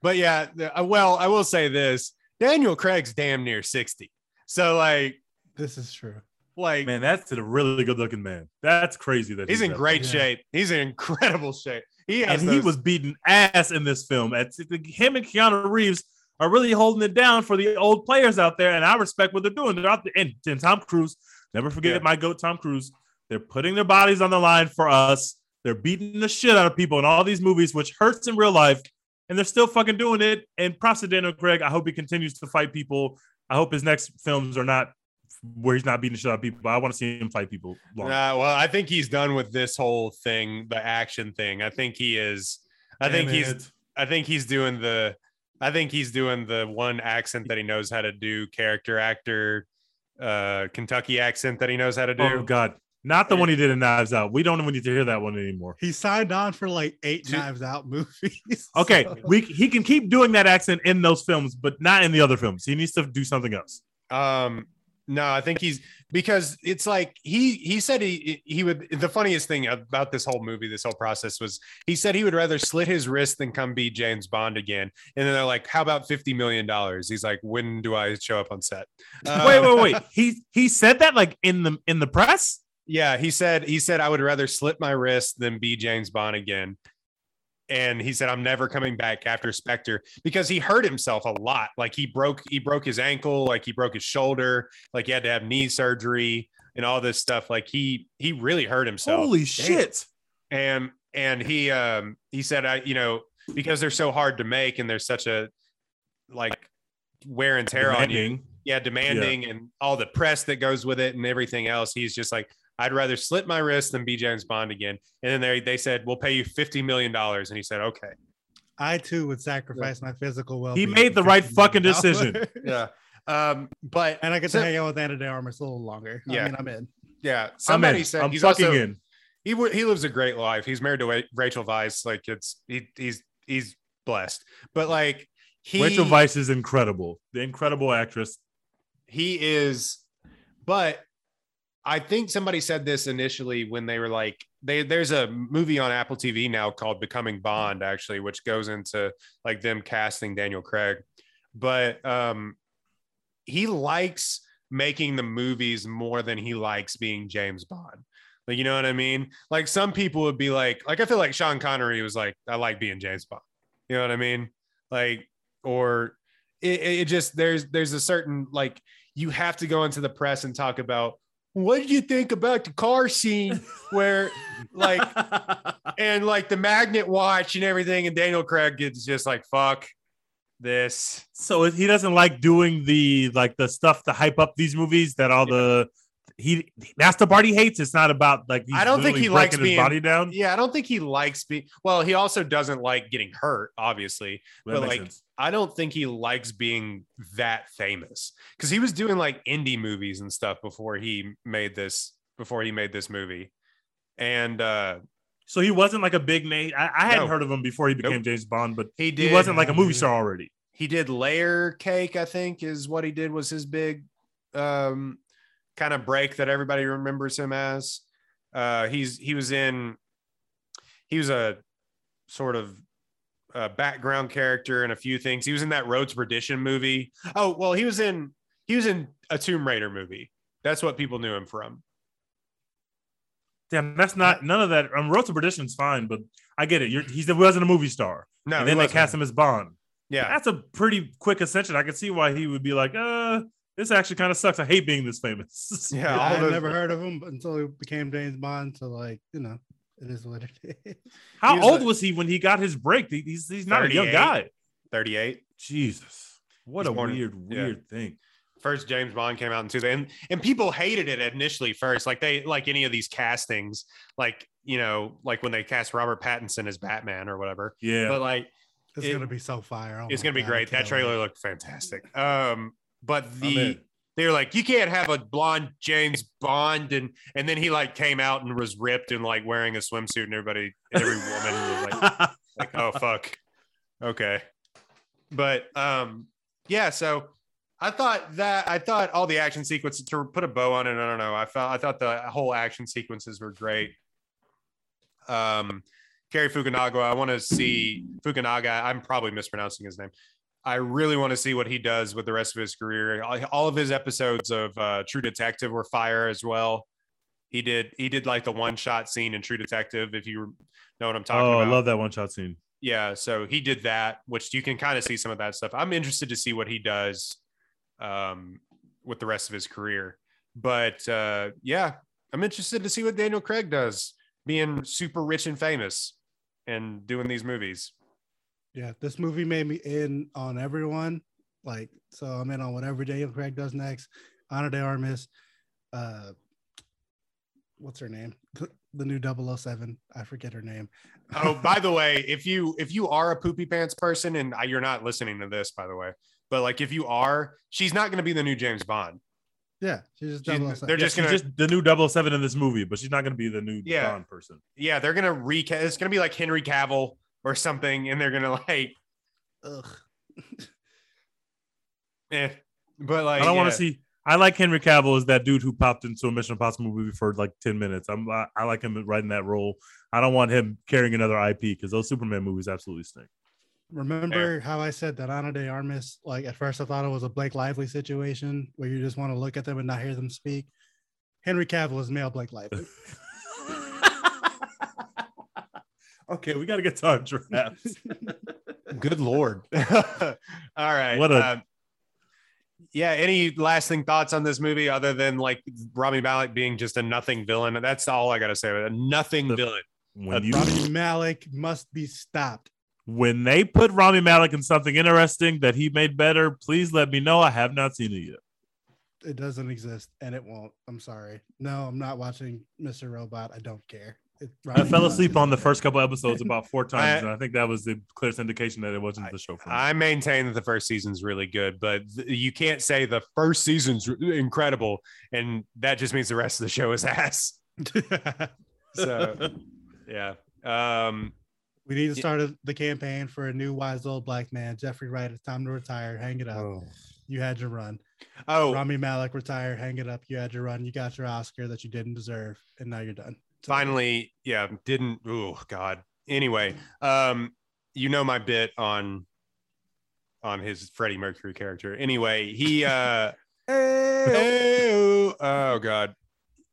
but yeah, uh, well, I will say this: Daniel Craig's damn near sixty. So like, this is true? Like Man, that's a really good looking man. That's crazy that he's in that great Yeah. shape. He's in incredible shape. He has and he was beating ass in this film. At him and Keanu Reeves are really holding it down for the old players out there, and I respect what they're doing. They're out there, and, and Tom Cruise. Never forget Yeah. my goat, Tom Cruise. They're putting their bodies on the line for us. They're beating the shit out of people in all these movies, which hurts in real life, and they're still fucking doing it. And props to Daniel Craig. I hope he continues to fight people. I hope his next films are not where he's not beating the shit out of people. I want to see him fight people. Long. Nah, well, I think he's done with this whole thing, the action thing. I think he is. I think Damn he's. I think he's doing the. I think he's doing the one accent that he knows how to do, character actor, uh, Kentucky accent that he knows how to do. Oh God, not the one he did in Knives Out. We don't even need to hear that one anymore. He signed on for like eight Dude. Knives Out movies. Okay, so- we he can keep doing that accent in those films, but not in the other films. He needs to do something else. Um, no, I think he's because it's like he he said he he would. The funniest thing about this whole movie, this whole process was he said he would rather slit his wrist than come be James Bond again. And then they're like, "How about fifty million dollars?" He's like, "When do I show up on set?" Uh, wait, wait, wait. He he said that like in the in the press. Yeah, he said he said I would rather slit my wrist than be James Bond again. And he said I'm never coming back after Spectre because he hurt himself a lot. Like he broke he broke his ankle, like he broke his shoulder, like he had to have knee surgery and all this stuff. Like he he really hurt himself. Holy shit! And and he um he said I you know because they're so hard to make and there's such a like wear and tear on you Demanding. yeah, demanding and all the press that goes with it and everything else. He's just like, I'd rather slit my wrist than be James Bond again. And then they they said, we'll pay you fifty million dollars, and he said, okay. I too would sacrifice my physical well. He made the right fucking decision. Yeah. Um, but and I get So- to hang out with Ana de Armas a little longer. I Yeah. mean, I'm in. yeah, I'm somebody in. said I'm he's fucking also in. he w- he lives a great life. He's married to Rachel Weisz. Like it's he, he's he's blessed. But like he Rachel Weisz is incredible. The incredible actress. he is but i think somebody said this initially when they were like they there's a movie on apple tv now called becoming bond actually which goes into like them casting daniel craig. But um he likes making the movies more than he likes being james bond. Like you know what i mean? Like some people would be like like i feel like sean connery was like i like being james bond. You know what i mean? Like or it, it just there's there's a certain like you have to go into the press and talk about what did you think about the car scene where like and like the magnet watch and everything and daniel craig gets just like fuck this so he doesn't like doing the like the stuff to hype up these movies that all the he that's the part he hates. It's not about like I don't think he likes being- body down. yeah i don't think he likes being well he also doesn't like getting hurt obviously That but like sense. I don't think he likes being that famous because he was doing like indie movies and stuff before he made this before he made this movie. And uh So he wasn't like a big name. I, I hadn't No. heard of him before he became Nope. James Bond, but he did he wasn't like a movie star already. he did layer cake, I think is what he did was his big um kind of break that everybody remembers him as. Uh he's he was in he was a sort of uh, background character in a few things. He was in that Road to Perdition movie. Oh, well, he was in he was in a Tomb Raider movie. That's what people knew him from. Damn, that's not none of that. Um, Road to Perdition's fine, but I get it. You're, he's, he wasn't a movie star, No, and then they cast him as Bond. Yeah, That's a pretty quick ascension. I can see why he would be like, uh, this actually kind of sucks. I hate being this famous. yeah. All I those, never heard of him until he became James Bond. So like, you know, it is what it is. How old like- was he when he got his break? He's he's not a young guy. thirty-eight. Jesus, what He's a born in- weird, yeah. weird thing. First James Bond came out in two, and and people hated it initially. First, like they like any of these castings, like you know, like when they cast Robert Pattinson as Batman or whatever. Yeah, But like It's It- gonna be so fire. Oh it's gonna be God, great. That trailer looked fantastic. Um, but I'm the in. They were like, you can't have a blonde James Bond, and and then he like came out and was ripped and like wearing a swimsuit, and everybody, every woman was like, like, oh fuck, okay. But um, yeah. So I thought that I thought all the action sequences to put a bow on it. I don't know. I felt I thought the whole action sequences were great. Um, Cary Fukunaga, I want to see Fukunaga. I'm probably mispronouncing his name. I really want to see what he does with the rest of his career. All of his episodes of uh, True Detective were fire as well. He did he did like the one shot scene in True Detective. If you know what I'm talking oh, about, I love that one shot scene. yeah so he did that which you can kind of see some of that stuff i'm interested to see what he does um, with the rest of his career but uh, yeah i'm interested to see what daniel craig does being super rich and famous and doing these movies Yeah, this movie made me in on everyone. Like, so I'm in on whatever Daniel Craig does next. Ana de Armas, uh, what's her name? The new 007. I forget her name. oh by the way if you if you are a poopy pants person and I- you're not listening to this by the way but like if you are she's not going to be the new james bond yeah, she's just She's- 007. they're Yeah, just she's gonna just the new 007 in this movie, but she's not going to be the new Yeah. Bond person. yeah they're going to recast it's going to be like henry cavill or something and they're going to like Ugh. Eh. But like, I don't want to see. I like Henry Cavill as that dude who popped into a Mission Impossible movie for like ten minutes. I'm I, I like him right in that role. I don't want him carrying another IP because those Superman movies absolutely stink. Remember how I said that Ana de Armas, like at first I thought it was a Blake Lively situation where you just want to look at them and not hear them speak. Henry Cavill is male Blake Lively. okay, we got to get to our drafts. Good lord. All right. What a- um, yeah. Any lasting thoughts on this movie other than like Rami Malek being just a nothing villain? That's all I got to say. A nothing The- villain. when you Rami Malik must be stopped. when they put Rami Malek in something interesting that he made better, please let me know. I have not seen it yet. It doesn't exist and it won't. I'm sorry. No, I'm not watching Mr. Robot. I don't care. It, I fell asleep on the first couple episodes about four times, I- and I think that was the clearest indication that it wasn't the show for me. I maintain that the first season's really good, but th- you can't say the first season's r- incredible, and that just means the rest of the show is ass. So yeah. Um We need to start a, the campaign for a new wise old black man. Jeffrey Wright, it's time to retire. Hang it up. You had your run. Oh, Rami Malek, retire. Hang it up. You had your run. You got your Oscar that you didn't deserve, and now you're done. Finally, yeah, didn't. Oh God. Anyway, um, you know my bit on on his Freddie Mercury character. Anyway, he uh Hey-oh. oh god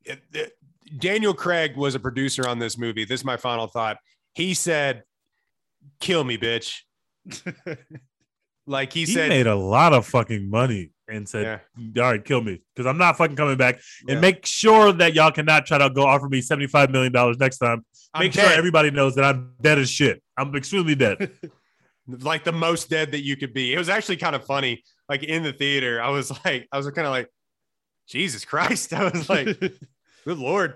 It- it- daniel craig was a producer on this movie this is my final thought he said kill me bitch like he, He, said made a lot of fucking money and said, yeah "All right, kill me because I'm not fucking coming back." Yeah. And make sure that y'all cannot try to go offer me 75 million dollars next time. I'm Make sure everybody knows that I'm dead as shit. I'm extremely dead. like the most dead that you could be it was actually kind of funny like in the theater i was like i was kind of like jesus christ i was like good lord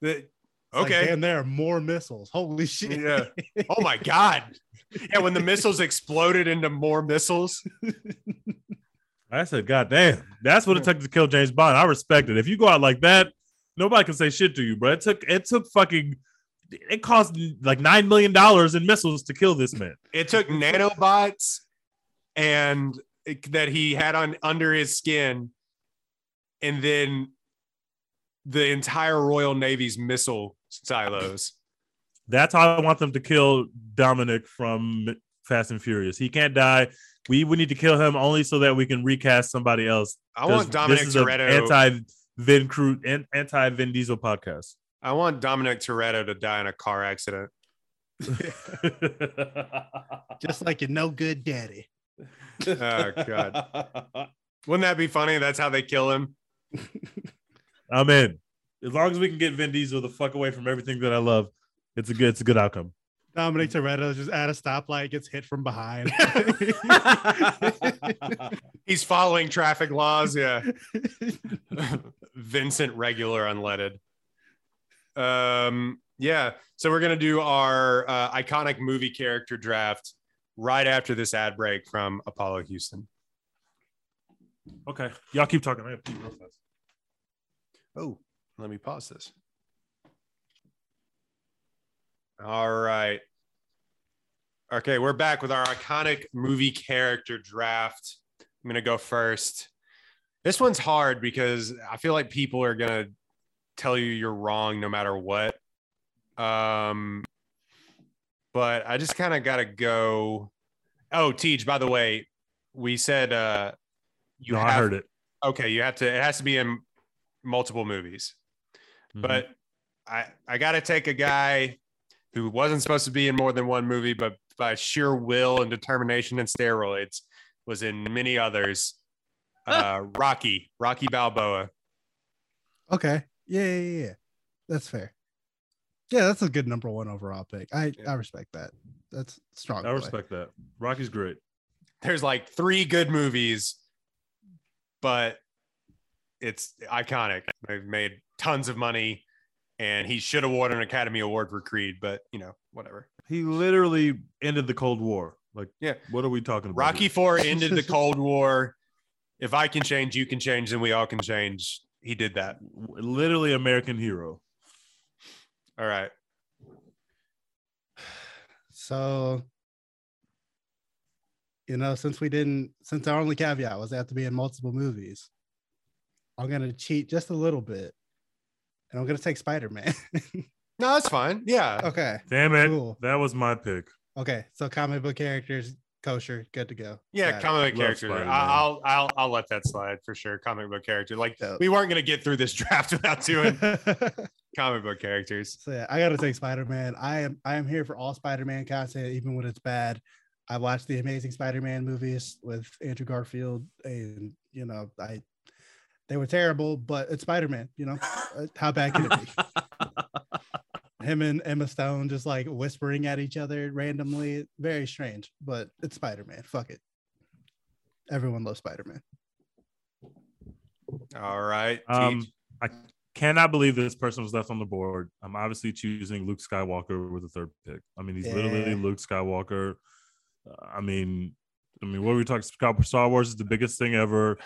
The- Like, okay and there are more missiles. Holy shit. Yeah. Oh my god. Yeah, when the missiles exploded into more missiles. I said, "God damn, that's what it took to kill James Bond." I respect it. If you go out like that, nobody can say shit to you, bro. It took it took fucking it cost like nine million dollars in missiles to kill this man. It took nanobots and it- that he had on under his skin, and then the entire Royal Navy's missile silos. That's how I want them to kill Dominic from Fast and Furious. He can't die. We we need to kill him only so that we can recast somebody else. I want Dominic Toretto. anti Vin Crew anti Vin Diesel podcast. I want Dominic Toretto to die in a car accident. Just like your no good daddy. Oh god. Wouldn't that be funny? That's how they kill him. I'm in. As long as we can get Vin Diesel the fuck away from everything that I love, it's a good it's a good outcome. Dominic Toretto just at a stoplight gets hit from behind. He's following traffic laws. Yeah. Vincent regular unleaded. Um, yeah. So we're gonna do our uh, iconic movie character draft right after this ad break from Apollo Houston. Okay, y'all keep talking. I have to pee real fast. Oh, let me pause this. All right. Okay, we're back with our iconic movie character draft. I'm going to go first. This one's hard because I feel like people are going to tell you you're wrong no matter what. Um but I just kind of got to go Oh, Teach, by the way, we said uh you no, have I heard it. okay, you have to it has to be in multiple movies. Mhm. But I I got to take a guy who wasn't supposed to be in more than one movie, but by sheer will and determination and steroids was in many others. Uh, Rocky, Rocky Balboa. okay. Yeah, yeah, yeah, yeah. That's fair. Yeah, that's a good number one overall pick. I I respect that. That's strong. I play. respect that. Rocky's great. There's like three good movies, but it's iconic. They've made tons of money, and he should have won an Academy Award for Creed, but you know, whatever. He literally ended the Cold War. Like, Yeah. what are we talking about? Rocky here? Four ended the Cold War. If I can change, you can change, then we all can change. He did that. literally American hero. All right. So, you know, since we didn't, since our only caveat was they have to be in multiple movies, I'm gonna cheat just a little bit, and I'm gonna take Spider Man. No, that's fine. Yeah. okay, Damn it. Cool. That was my pick. okay. So comic book characters, kosher, good to go. Yeah, Got it. comic book Love character. I- I'll I'll I'll let that slide for sure. Comic book character. Like Dope. we weren't gonna get through this draft without doing comic book characters. So yeah, I gotta take Spider Man. I am I am here for all Spider Man content, even when it's bad. I watched the Amazing Spider Man movies with Andrew Garfield, and you know I they were terrible, but it's Spider Man. You know Uh, how bad can it be? Him and Emma Stone just like whispering at each other randomly, very strange. But it's Spider Man. Fuck it. Everyone loves Spider Man. All right. Um, I cannot believe this person was left on the board. I'm obviously choosing Luke Skywalker with the third pick. I mean, he's literally Luke Skywalker. Uh, I mean, I mean, what are we talking? Star- Star Wars is the biggest thing ever.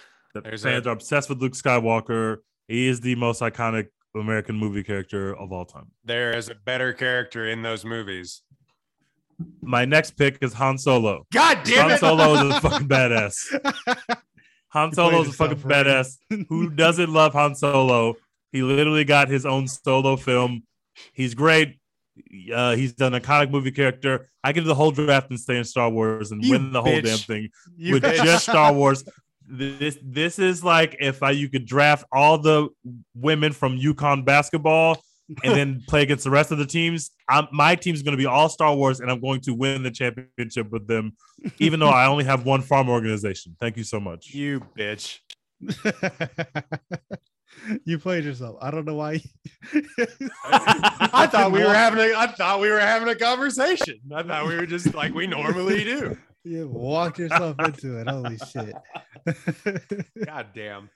The There's fans a- are obsessed with Luke Skywalker. He is the most iconic American movie character of all time. there is a better character in those movies. My next pick is Han Solo. God damn Han it! Han Solo is a fucking badass. Han Solo is a fucking right? badass. Who doesn't love Han Solo? He literally got his own solo film. He's great. Uh, he's an iconic movie character. I give the whole draft and stay in Star Wars and You win the whole damn thing You with bitch. just Star Wars. This this is like if I you could draft all the women from UConn basketball and then play against the rest of the teams. I'm, my team's going to be all Star Wars, and I'm going to win the championship with them, even though I only have one farm organization. Thank you so much. you bitch. you played yourself. I don't know why. I thought we were having a I thought we were having a conversation. I thought we were just like we normally do. You walked yourself into it. Holy shit. God damn.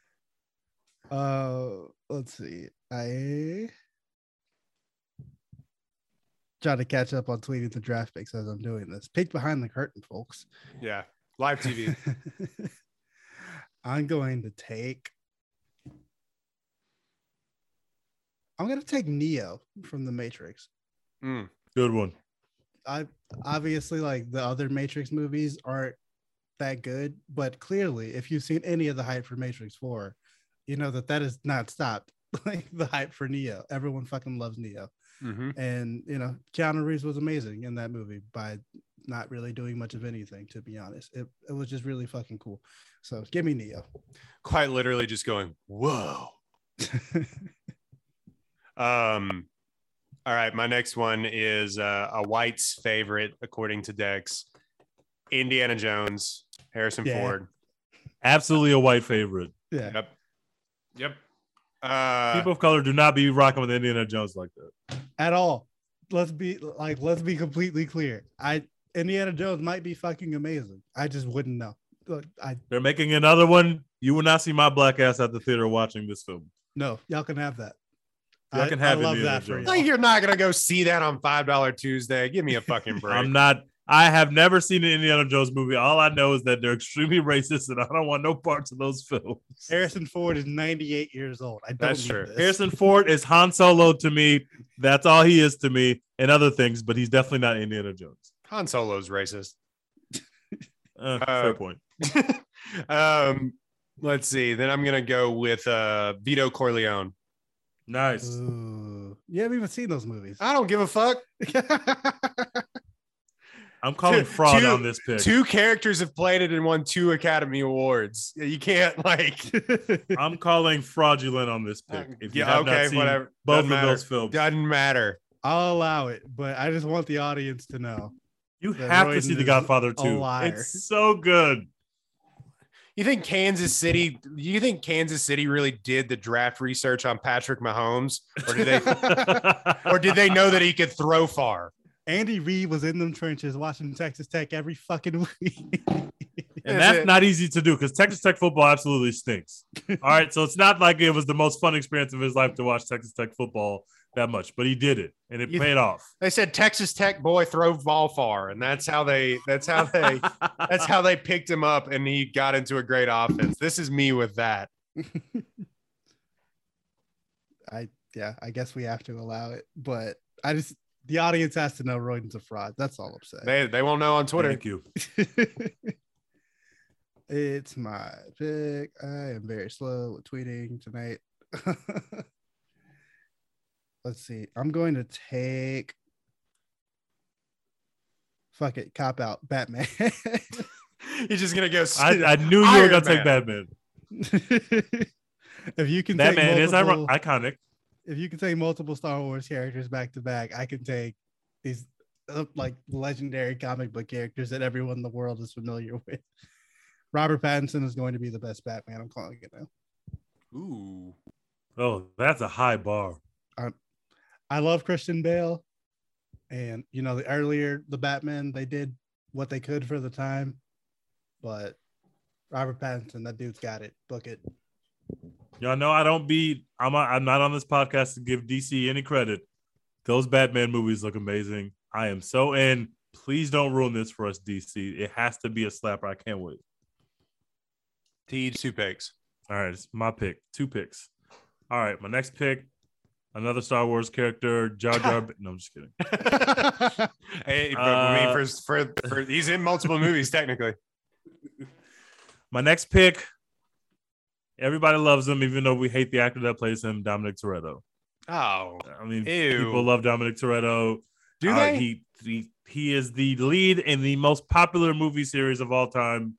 uh, let's see. I trying to catch up on tweeting the draft picks as I'm doing this. Peek behind the curtain, folks. Yeah. Live TV. I'm going to take. I'm going to take Neo from the Matrix. Mm. Good one. I obviously like the other Matrix movies aren't that good, but clearly, if you've seen any of the hype for Matrix 4, you know that that is not stopped. Like the hype for Neo, everyone fucking loves Neo, hmm and you know Keanu Reeves was amazing in that movie by not really doing much of anything. To be honest, it, it was just really fucking cool. So give me Neo. Quite literally just going, whoa. Um, all right, my next one is uh, a White's favorite, according to Dex. Indiana Jones, Harrison Yeah. Ford. Absolutely a white favorite. yeah, Yep. Yep. Uh, People of color do not be rocking with Indiana Jones like that. at all. Let's be like, let's be completely clear. I Indiana Jones might be fucking amazing. I just wouldn't know. Look, I They're making another one. You will not see my black ass at the theater watching this film. no, y'all can have that. Y'all I, can have I love Indiana that for Jones. you. like you're not gonna go see that on five dollar Tuesday. Give me a fucking break. I'm not. I have never seen an Indiana Jones movie. All I know is that they're extremely racist, and I don't want no parts of those films. Harrison Ford is 98 years old. I don't That's need true. this. Harrison Ford is Han Solo to me. That's all he is to me, and other things, but he's definitely not Indiana Jones. Han Solo's racist. Uh, Uh, fair point. um, let's see. Then I'm gonna go with uh, Vito Corleone. Nice. Ooh. You haven't even seen those movies. I don't give a fuck. I'm calling two- fraud two- on this pick. Two characters have played it and won two Academy Awards. You can't like. I'm calling fraudulent on this pick. If you yeah, have okay, not seen whatever. both Doesn't of matter. those films, Doesn't matter. I'll allow it, but I just want the audience to know. you that have to see The Godfather a 2. It's so good. You think Kansas City? You think Kansas City really did the draft research on Patrick Mahomes, or did they, or did they know that he could throw far? Andy Reid was in them trenches watching Texas Tech every fucking week. And that's it- not easy to do because Texas Tech football absolutely stinks. All right. So it's not like it was the most fun experience of his life to watch Texas Tech football that much, but he did it and it You- paid off. They said Texas Tech boy throw ball far, and that's how they. That's how they. that's how they picked him up, and he got into a great offense. This is me with that. I yeah, I guess we have to allow it, but I just the audience has to know Royden's a fraud. That's all I'm saying. They they won't know on Twitter. Thank you. it's my pick. I am very slow with tweeting tonight. Let's see. I'm going to take. Fuck it, cop out, Batman. He's just gonna go. I, I knew you were going to take Batman. if you can That take man is multiple, iconic. if you can take multiple Star Wars characters back to back, I can take these uh, like legendary comic book characters that everyone in the world is familiar with. Robert Pattinson is going to be the best Batman. I'm calling it now. Ooh. Oh, that's a high bar. I love Christian Bale, and you know the earlier the Batman they did what they could for the time, but Robert Pattinson, that dude's got it. Book it. Y'all know I don't be. I'm. I'm not on this podcast to give DC any credit. Those Batman movies look amazing. I am so in. Please don't ruin this for us, DC. It has to be a slapper. I can't wait. T two picks. All right, it's my pick. Two picks. All right, my next pick. Another Star Wars character, Jar Jar. No, I'm just kidding. Hey, I Uh, mean, for, for, for he's in multiple movies technically. My next pick. Everybody loves him, even though we hate the actor that plays him, Dominic Toretto. Oh, I mean, Ew. people love Dominic Toretto. do Uh, they? he, he he is the lead in the most popular movie series of all time,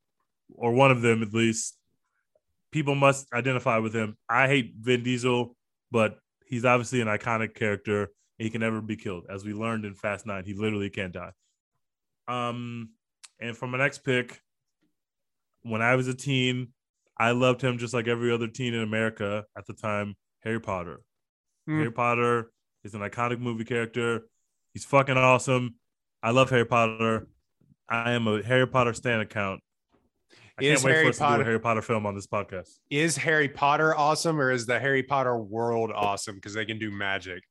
or one of them at least. People must identify with him. I hate Vin Diesel, but he's obviously an iconic character. And he can never be killed, as we learned in Fast Nine. He literally can't die. Um, and for my next pick, when I was a teen, I loved him just like every other teen in America at the time. Harry Potter. Hmm. Harry Potter is an iconic movie character. He's fucking awesome. I love Harry Potter. I am a Harry Potter stan account. I Is can't wait Harry for us to do Potter- a Harry Potter film on this podcast. is Harry Potter awesome or is the Harry Potter world awesome because they can do magic?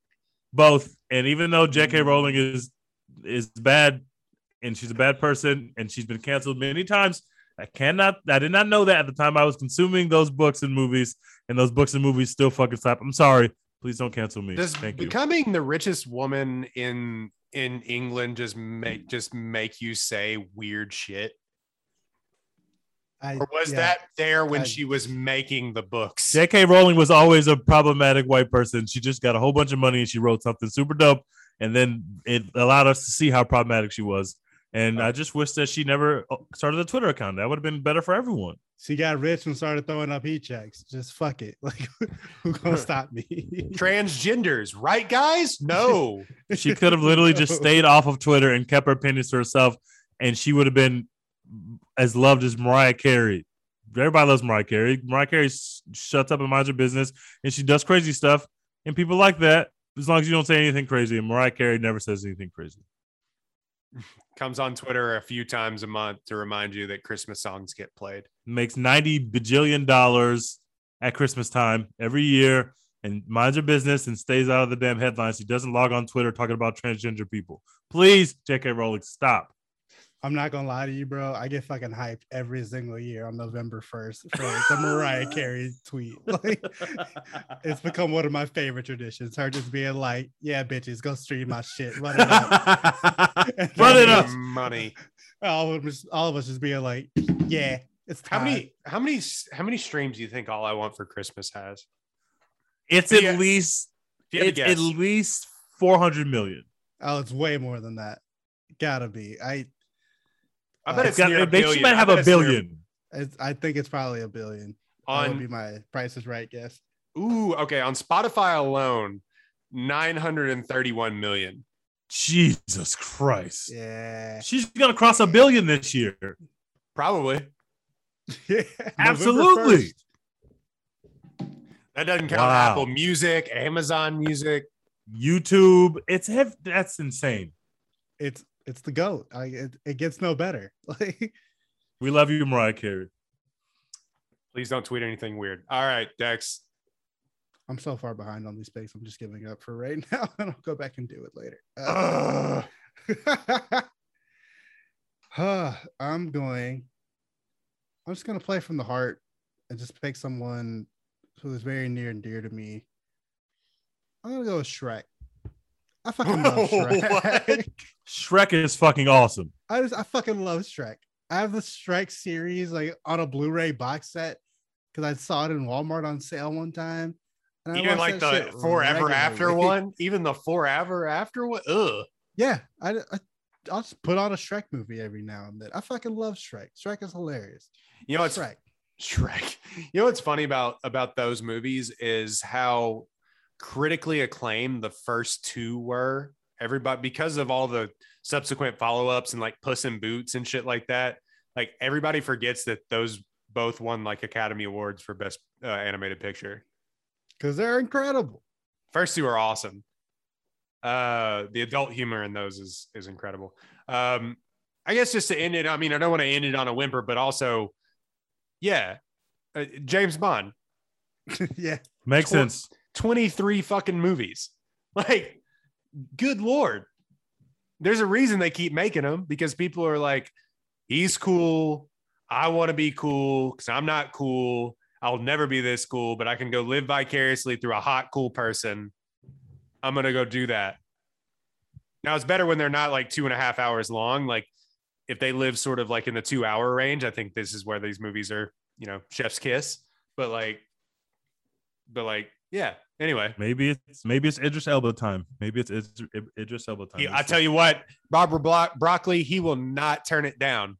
Both. And even though. J.K. Rowling is is bad and she's a bad person and she's been canceled many times, I cannot I did not know that at the time I was consuming those books and movies, and those books and movies still fucking stop. I'm sorry. Please don't cancel me. Does Thank you. becoming the richest woman in in England just make just make you say weird shit? I, Or was yeah. that there when I- she was making the books? J.K. Rowling was always a problematic white person. She just got a whole bunch of money and she wrote something super dope, and then it allowed us to see how problematic she was. And I just wish that she never uh, started a Twitter account. That would have been better for everyone. She got rich and started throwing up heat checks. Just fuck it. Like, who gonna stop me? Transgenders, right, guys? No. She could have literally just stayed off of Twitter and kept her opinions to herself, and she would have been as loved as Mariah Carey. Everybody loves Mariah Carey. Mariah Carey s- shuts up and minds her business, and she does crazy stuff, and people like that as long as you don't say anything crazy. And Mariah Carey never says anything crazy. Comes on Twitter a few times a month to remind you that Christmas songs get played. Makes ninety bajillion dollars at Christmas time every year, and minds her business and stays out of the damn headlines. She doesn't log on Twitter talking about transgender people. Please, J.K. Rowling, stop. I'm not gonna lie to you, bro. I get fucking hyped every single year on November 1st for the Mariah Carey tweet. Like, it's become one of my favorite traditions. Her just being like, "Yeah, bitches, go stream my shit, run it up." Run it up. Money. all of us, all of us just being like, "Yeah, it's How many how many how many streams do you think All I Want for Christmas has? It's Yeah. at least If you had it's at least four hundred million. Oh, it's way more than that. Gotta be. I, I bet Uh, it's Got- near a they billion. should might have a it's near- billion. it's, I think it's probably a billion. That would be my Price is Right guess. ooh okay on Spotify alone, nine hundred and thirty one million. Jesus Christ. Yeah. She's gonna cross a billion this year. Probably yeah. Absolutely. that doesn't count Wow. Apple Music, Amazon Music. YouTube. It's hev- that's insane. It's it's the goat. I, it, it gets no better. Like We love you, Mariah Carey. Please don't tweet anything weird. All right, Dex. I'm so far behind on these picks. I'm just giving up for right now, and I'll go back and do it later. Ugh. Uh, uh, I'm going. I'm just gonna play from the heart and just pick someone who is very near and dear to me. I'm gonna go with Shrek. I fucking love Shrek. What? Shrek is fucking awesome. I just I fucking love Shrek. I have the Shrek series like on a Blu-ray box set because I saw it in Walmart on sale one time. and I Even like the shit forever after one, even the forever after one. Ugh. Yeah, I, I I'll just put on a Shrek movie every now and then. I fucking love Shrek. Shrek is hilarious. You know, it's Shrek. Shrek. You know what's funny about about those movies is how critically acclaimed the first two were. Everybody because of all the subsequent follow-ups and like Puss in Boots and shit like that. Like everybody forgets that those both won like Academy Awards for best uh, animated picture. Because they're incredible. First two are awesome. Uh, the adult humor in those is is incredible. Um, I guess just to end it, I mean, I don't want to end it on a whimper, but also, yeah, uh, James Bond, yeah. Makes Tw- sense. 23 fucking movies. Like, good lord. There's a reason they keep making them because people are like, he's cool. I want to be cool because I'm not cool. I'll never be this cool, but I can go live vicariously through a hot, cool person. I'm gonna go do that. Now it's better when they're not like two and a half hours long. Like if they live sort of like in the two hour range, I think this is where these movies are, you know, chef's kiss. But like, but like, yeah. Anyway, Maybe it's maybe it's Idris Elba time. Maybe it's Idris, Idris Elba time. he, I tell you what, Barbara Blo- Broccoli, he will not turn it down.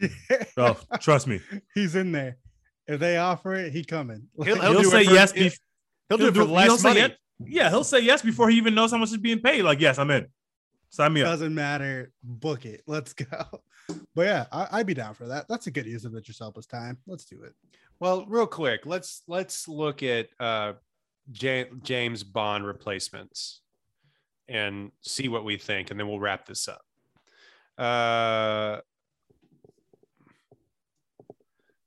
oh, trust me. He's in there. If they offer it, he coming. He'll- He'll, do it say for- yes. he'll- He'll do it for he'll less money. yes- Yeah, he'll say yes before he even knows how much is being paid. Like, yes, I'm in. Sign me up. Doesn't matter. Book it. Let's go. But yeah, I, I'd be down for that. That's a good use of Idris Elba's time. Let's do it. Well, real quick, let's let's look at uh, Ja- James Bond replacements and see what we think, and then we'll wrap this up. Uh,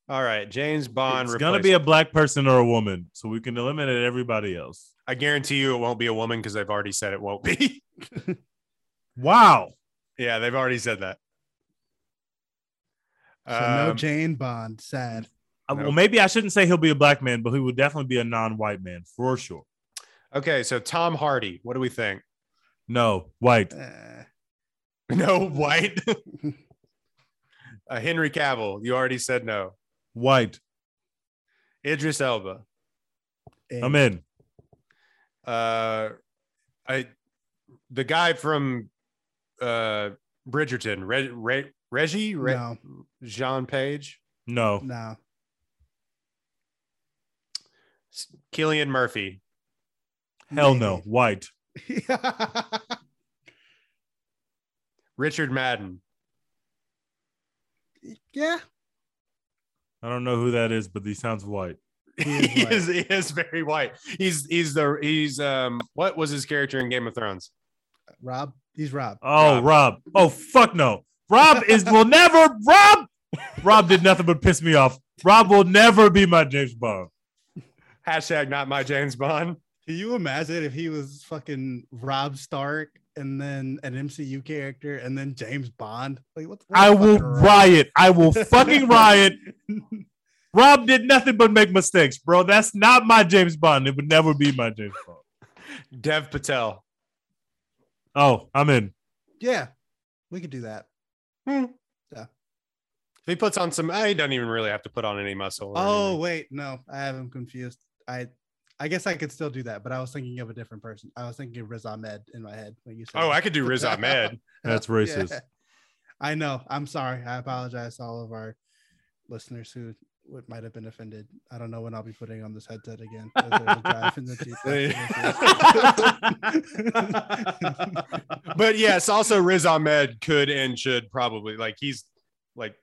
all right, James Bond. It's gonna be a black person or a woman, so we can eliminate everybody else. I guarantee you, it won't be a woman because they've already said it won't be. Wow. yeah, they've already said that. So no Um, Jane Bond. Sad. Uh, No. Well, maybe I shouldn't say he'll be a black man, but he will definitely be a non-white man for sure. okay, so Tom Hardy. What do we think? No, white. Eh, No, white. uh, Henry Cavill. You already said no. White. Idris Elba. I'm in. uh i the guy from uh bridgerton Re- Re- reggie Re- No, jean page No. no. Killian murphy Hell no. White. richard madden yeah. I don't know who that is, but he sounds white. He is he is, he is very white he's he's the he's um what was his character in game of thrones Rob. He's Rob. Oh, Rob. Rob. Oh, fuck no. Rob is will never. Rob. Rob did nothing but piss me off. Rob will never be my James Bond. Hashtag not my james bond Can you imagine if he was fucking Robb Stark and then an MCU character and then James Bond? Like what? what I will fucking riot. I will fucking riot. Rob did nothing but make mistakes, bro. That's not my James Bond. It would never be my James Bond. dev patel Oh, I'm in. Yeah, we could do that. Hmm. if he puts on some he doesn't even really have to put on any muscle Oh anything. wait, no, I have him confused. I, I guess I could still do that, but I was thinking of a different person. I was thinking of Riz Ahmed in my head when you said. oh that. i could do riz ahmed That's Yeah. racist. I know. I'm sorry. I apologize to all of our listeners who would, might have been offended. I don't know when I'll be putting on this headset again. as there's a drive in the Jeep. but yes, also Riz Ahmed could and should probably like he's like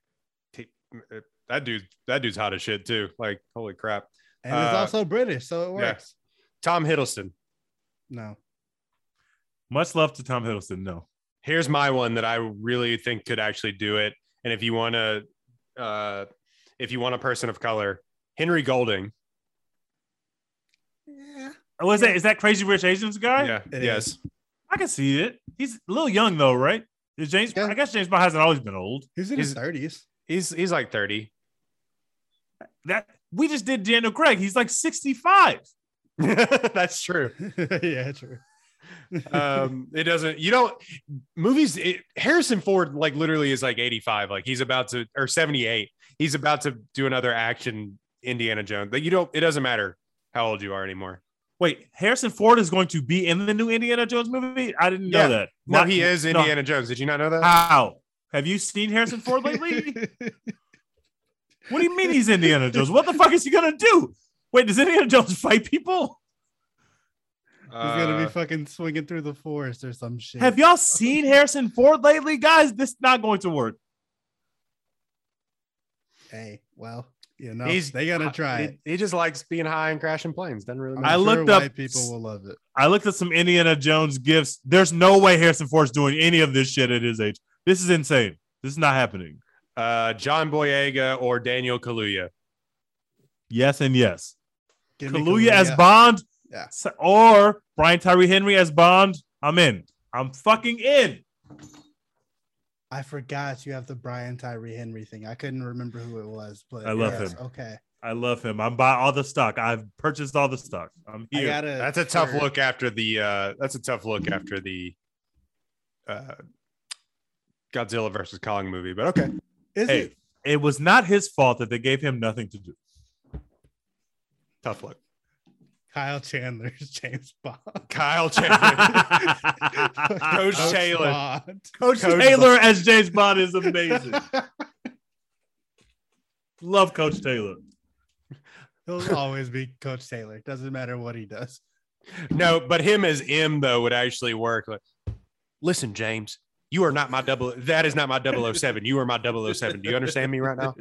he- uh, that dude. That dude's hot as shit too. Like holy crap. And it's Uh, also British, so it yeah. works. Tom Hiddleston. No. Much love to Tom Hiddleston. No. Here's my one that I really think could actually do it. And if you want to, uh, if you want a person of color, Henry Golding. Yeah. Oh, is that is that Crazy Rich Asians guy? Yeah. It yes. is. I can see it. He's a little young though, right? Is James? Yeah. I guess James Bond hasn't always been old. He's in He's- his thirties. He's he's like 30. That we just did Daniel Craig. He's like 65. That's true. yeah, true. um it doesn't you don't movies it, harrison ford like literally is like 85 like he's about to or 78 he's about to do another action indiana jones like you don't it doesn't matter how old you are anymore Wait, Harrison Ford is going to be in the new Indiana Jones movie? I didn't know Yeah. that. no Not- he is no. indiana jones did you not know that How? Have you seen Harrison Ford lately? What do you mean he's Indiana Jones? What the fuck is he gonna do? Wait, does Indiana Jones fight people? He's gonna Uh, be fucking swinging through the forest or some shit. Have y'all seen Harrison Ford lately, guys? This is not going to work. Hey, well, you know, he's they gotta try he, it. he just likes being high and crashing planes doesn't really I'm matter. I sure looked up- white people will love it. I looked at some Indiana Jones gifts. There's no way Harrison Ford's doing any of this shit at his age. This is insane. This is not happening. Uh john boyega or daniel kaluuya Yes and yes. Give me Kaluuya as Bond, Yeah. or Brian Tyree Henry as Bond. I'm in. I'm fucking in. I forgot you have the Brian Tyree Henry thing. I couldn't remember who it was, but I love yes, him. Okay. I love him. I'm buying all the stock. I've purchased all the stock. I'm here. gotta. That's a tough for- look after the. uh That's a tough look after the. uh Godzilla versus Kong movie, but okay. Is hey, it? it was not his fault that they gave him nothing to do. Tough luck. Kyle Chandler's James Bond. Kyle Chandler. Coach Taylor. Bond. Coach, Coach Taylor as James Bond is amazing. Love Coach Taylor. He'll always be Coach Taylor. Doesn't matter what he does. No, but him as M though would actually work. Like, listen, James, you are not my double. That is not my 007. You are my 007. Do you understand me right now?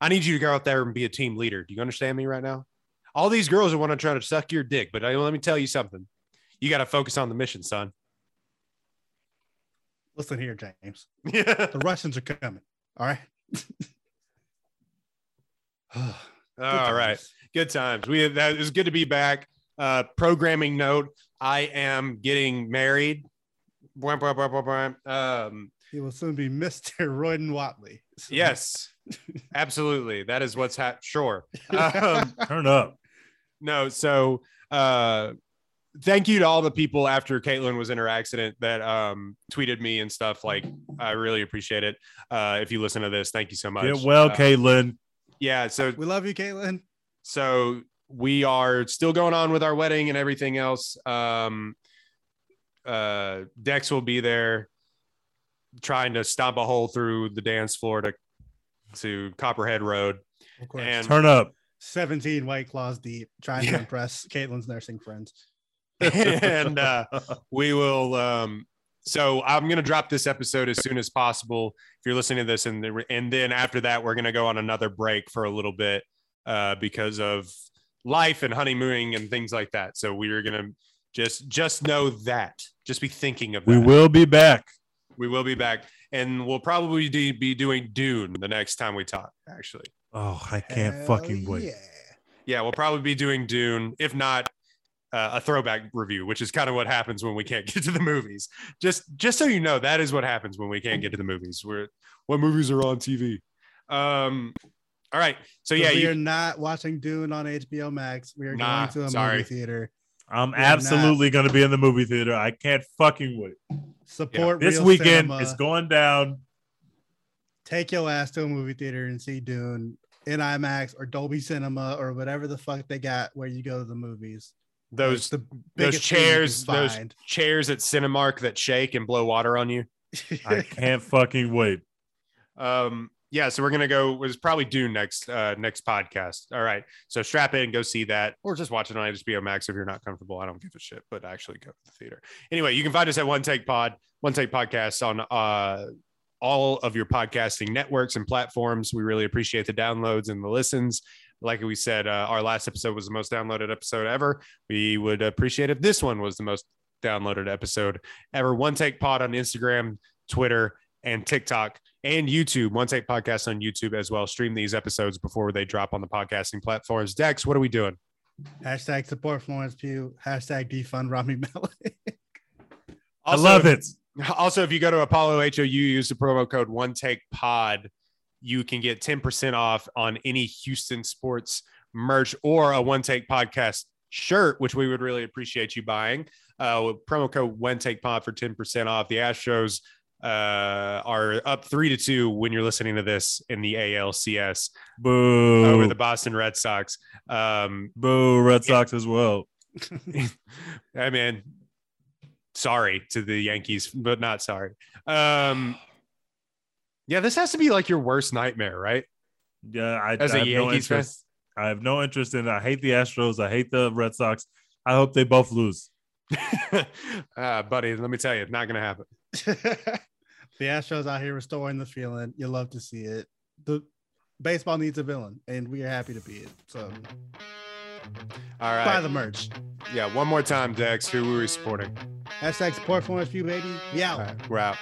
I need you to go out there and be a team leader. Do you understand me right now? All these girls are want to try to suck your dick, but uh, let me tell you something. You got to focus on the mission, son. Listen here, James. Yeah. The Russians are coming. All right. All right. Good times. We that is good to be back. Uh, programming note: I am getting married. Um, He will soon be Mr. Royden Watley. So- yes, absolutely. That is what's happening. Sure. Um, Turn up. no, so uh, thank you to all the people after Caitlin was in her accident that um, tweeted me and stuff. Like, I really appreciate it. Uh, if you listen to this, thank you so much. Get well, Uh, Caitlin. yeah. So we love you, Caitlin. so we are still going on with our wedding and everything else um uh dex will be there trying to stomp a hole through the dance floor to to copperhead road Of course. and Turn up. 17 white claws deep, trying Yeah. to impress Caitlin's nursing friends. and uh we will um so i'm going to drop this episode as soon as possible if you're listening to this and the, and then after that we're going to go on another break for a little bit uh because of life and honeymooning and things like that. So we're going to just just know that. Just be thinking of that. we will be back. we will be back. And we'll probably de- be doing dune the next time we talk actually. Oh, I can't Hell fucking wait. Yeah. yeah we'll probably be doing dune if not uh, a throwback review which is kind of what happens when we can't get to the movies. Just just so you know that is what happens when we can't get to the movies. We're what movies are on tv um all right so yeah we you, are not watching Dune on HBO Max. We are Nah, going to a sorry. movie theater. I'm We're absolutely going to be in the movie theater. I can't fucking wait. Support This real weekend, cinema. it's going down. Take your ass to a movie theater and see Dune in IMAX or Dolby Cinema or whatever the fuck they got where you go to the movies. those Like, the those biggest thing you can chairs those chairs at cinemark that shake and blow water on you I can't fucking wait. Um, yeah, so we're gonna go. Was probably Dune next uh, next podcast. All right, so strap in, go see that, or just watch it on HBO Max if you're not comfortable. I don't give a shit, but actually go to the theater. Anyway, you can find us at One Take Pod, One Take Podcast on uh, all of your podcasting networks and platforms. We really appreciate the downloads and the listens. Like we said, uh, our last episode was the most downloaded episode ever. We would appreciate if this one was the most downloaded episode ever. One Take Pod on Instagram, Twitter, and TikTok and YouTube. One Take Podcast on YouTube as well. Stream these episodes before they drop on the podcasting platforms. Dex, what are we doing? Hashtag support Florence Pugh. Hashtag defund Rami Malek. I love it. Also, if you go to Apollo HOU, use the promo code One Take Pod, you can get 10% off on any Houston sports merch or a One Take Podcast shirt, which we would really appreciate you buying. Uh, promo code One Take Pod for 10% off. The Astros uh, are up three to two when you're listening to this in the ALCS Boo. over the Boston Red Sox. Um, Boo. Red Sox as well. I mean, sorry to the Yankees, but not sorry. Um, yeah, this has to be like your worst nightmare, right? Yeah, I, As I a have no Yankees fan? interest. I have no interest in. it. I hate the Astros. I hate the Red Sox. I hope they both lose. uh, buddy, let me tell you, it's not going to happen. the Astros out here restoring the feeling. You love to see it. The baseball needs a villain, and we are happy to be it. So All right. buy the merch. yeah, one more time, Dex. Who are we supporting? Hashtag support Florence Pugh, baby. Yeah, right, we're out.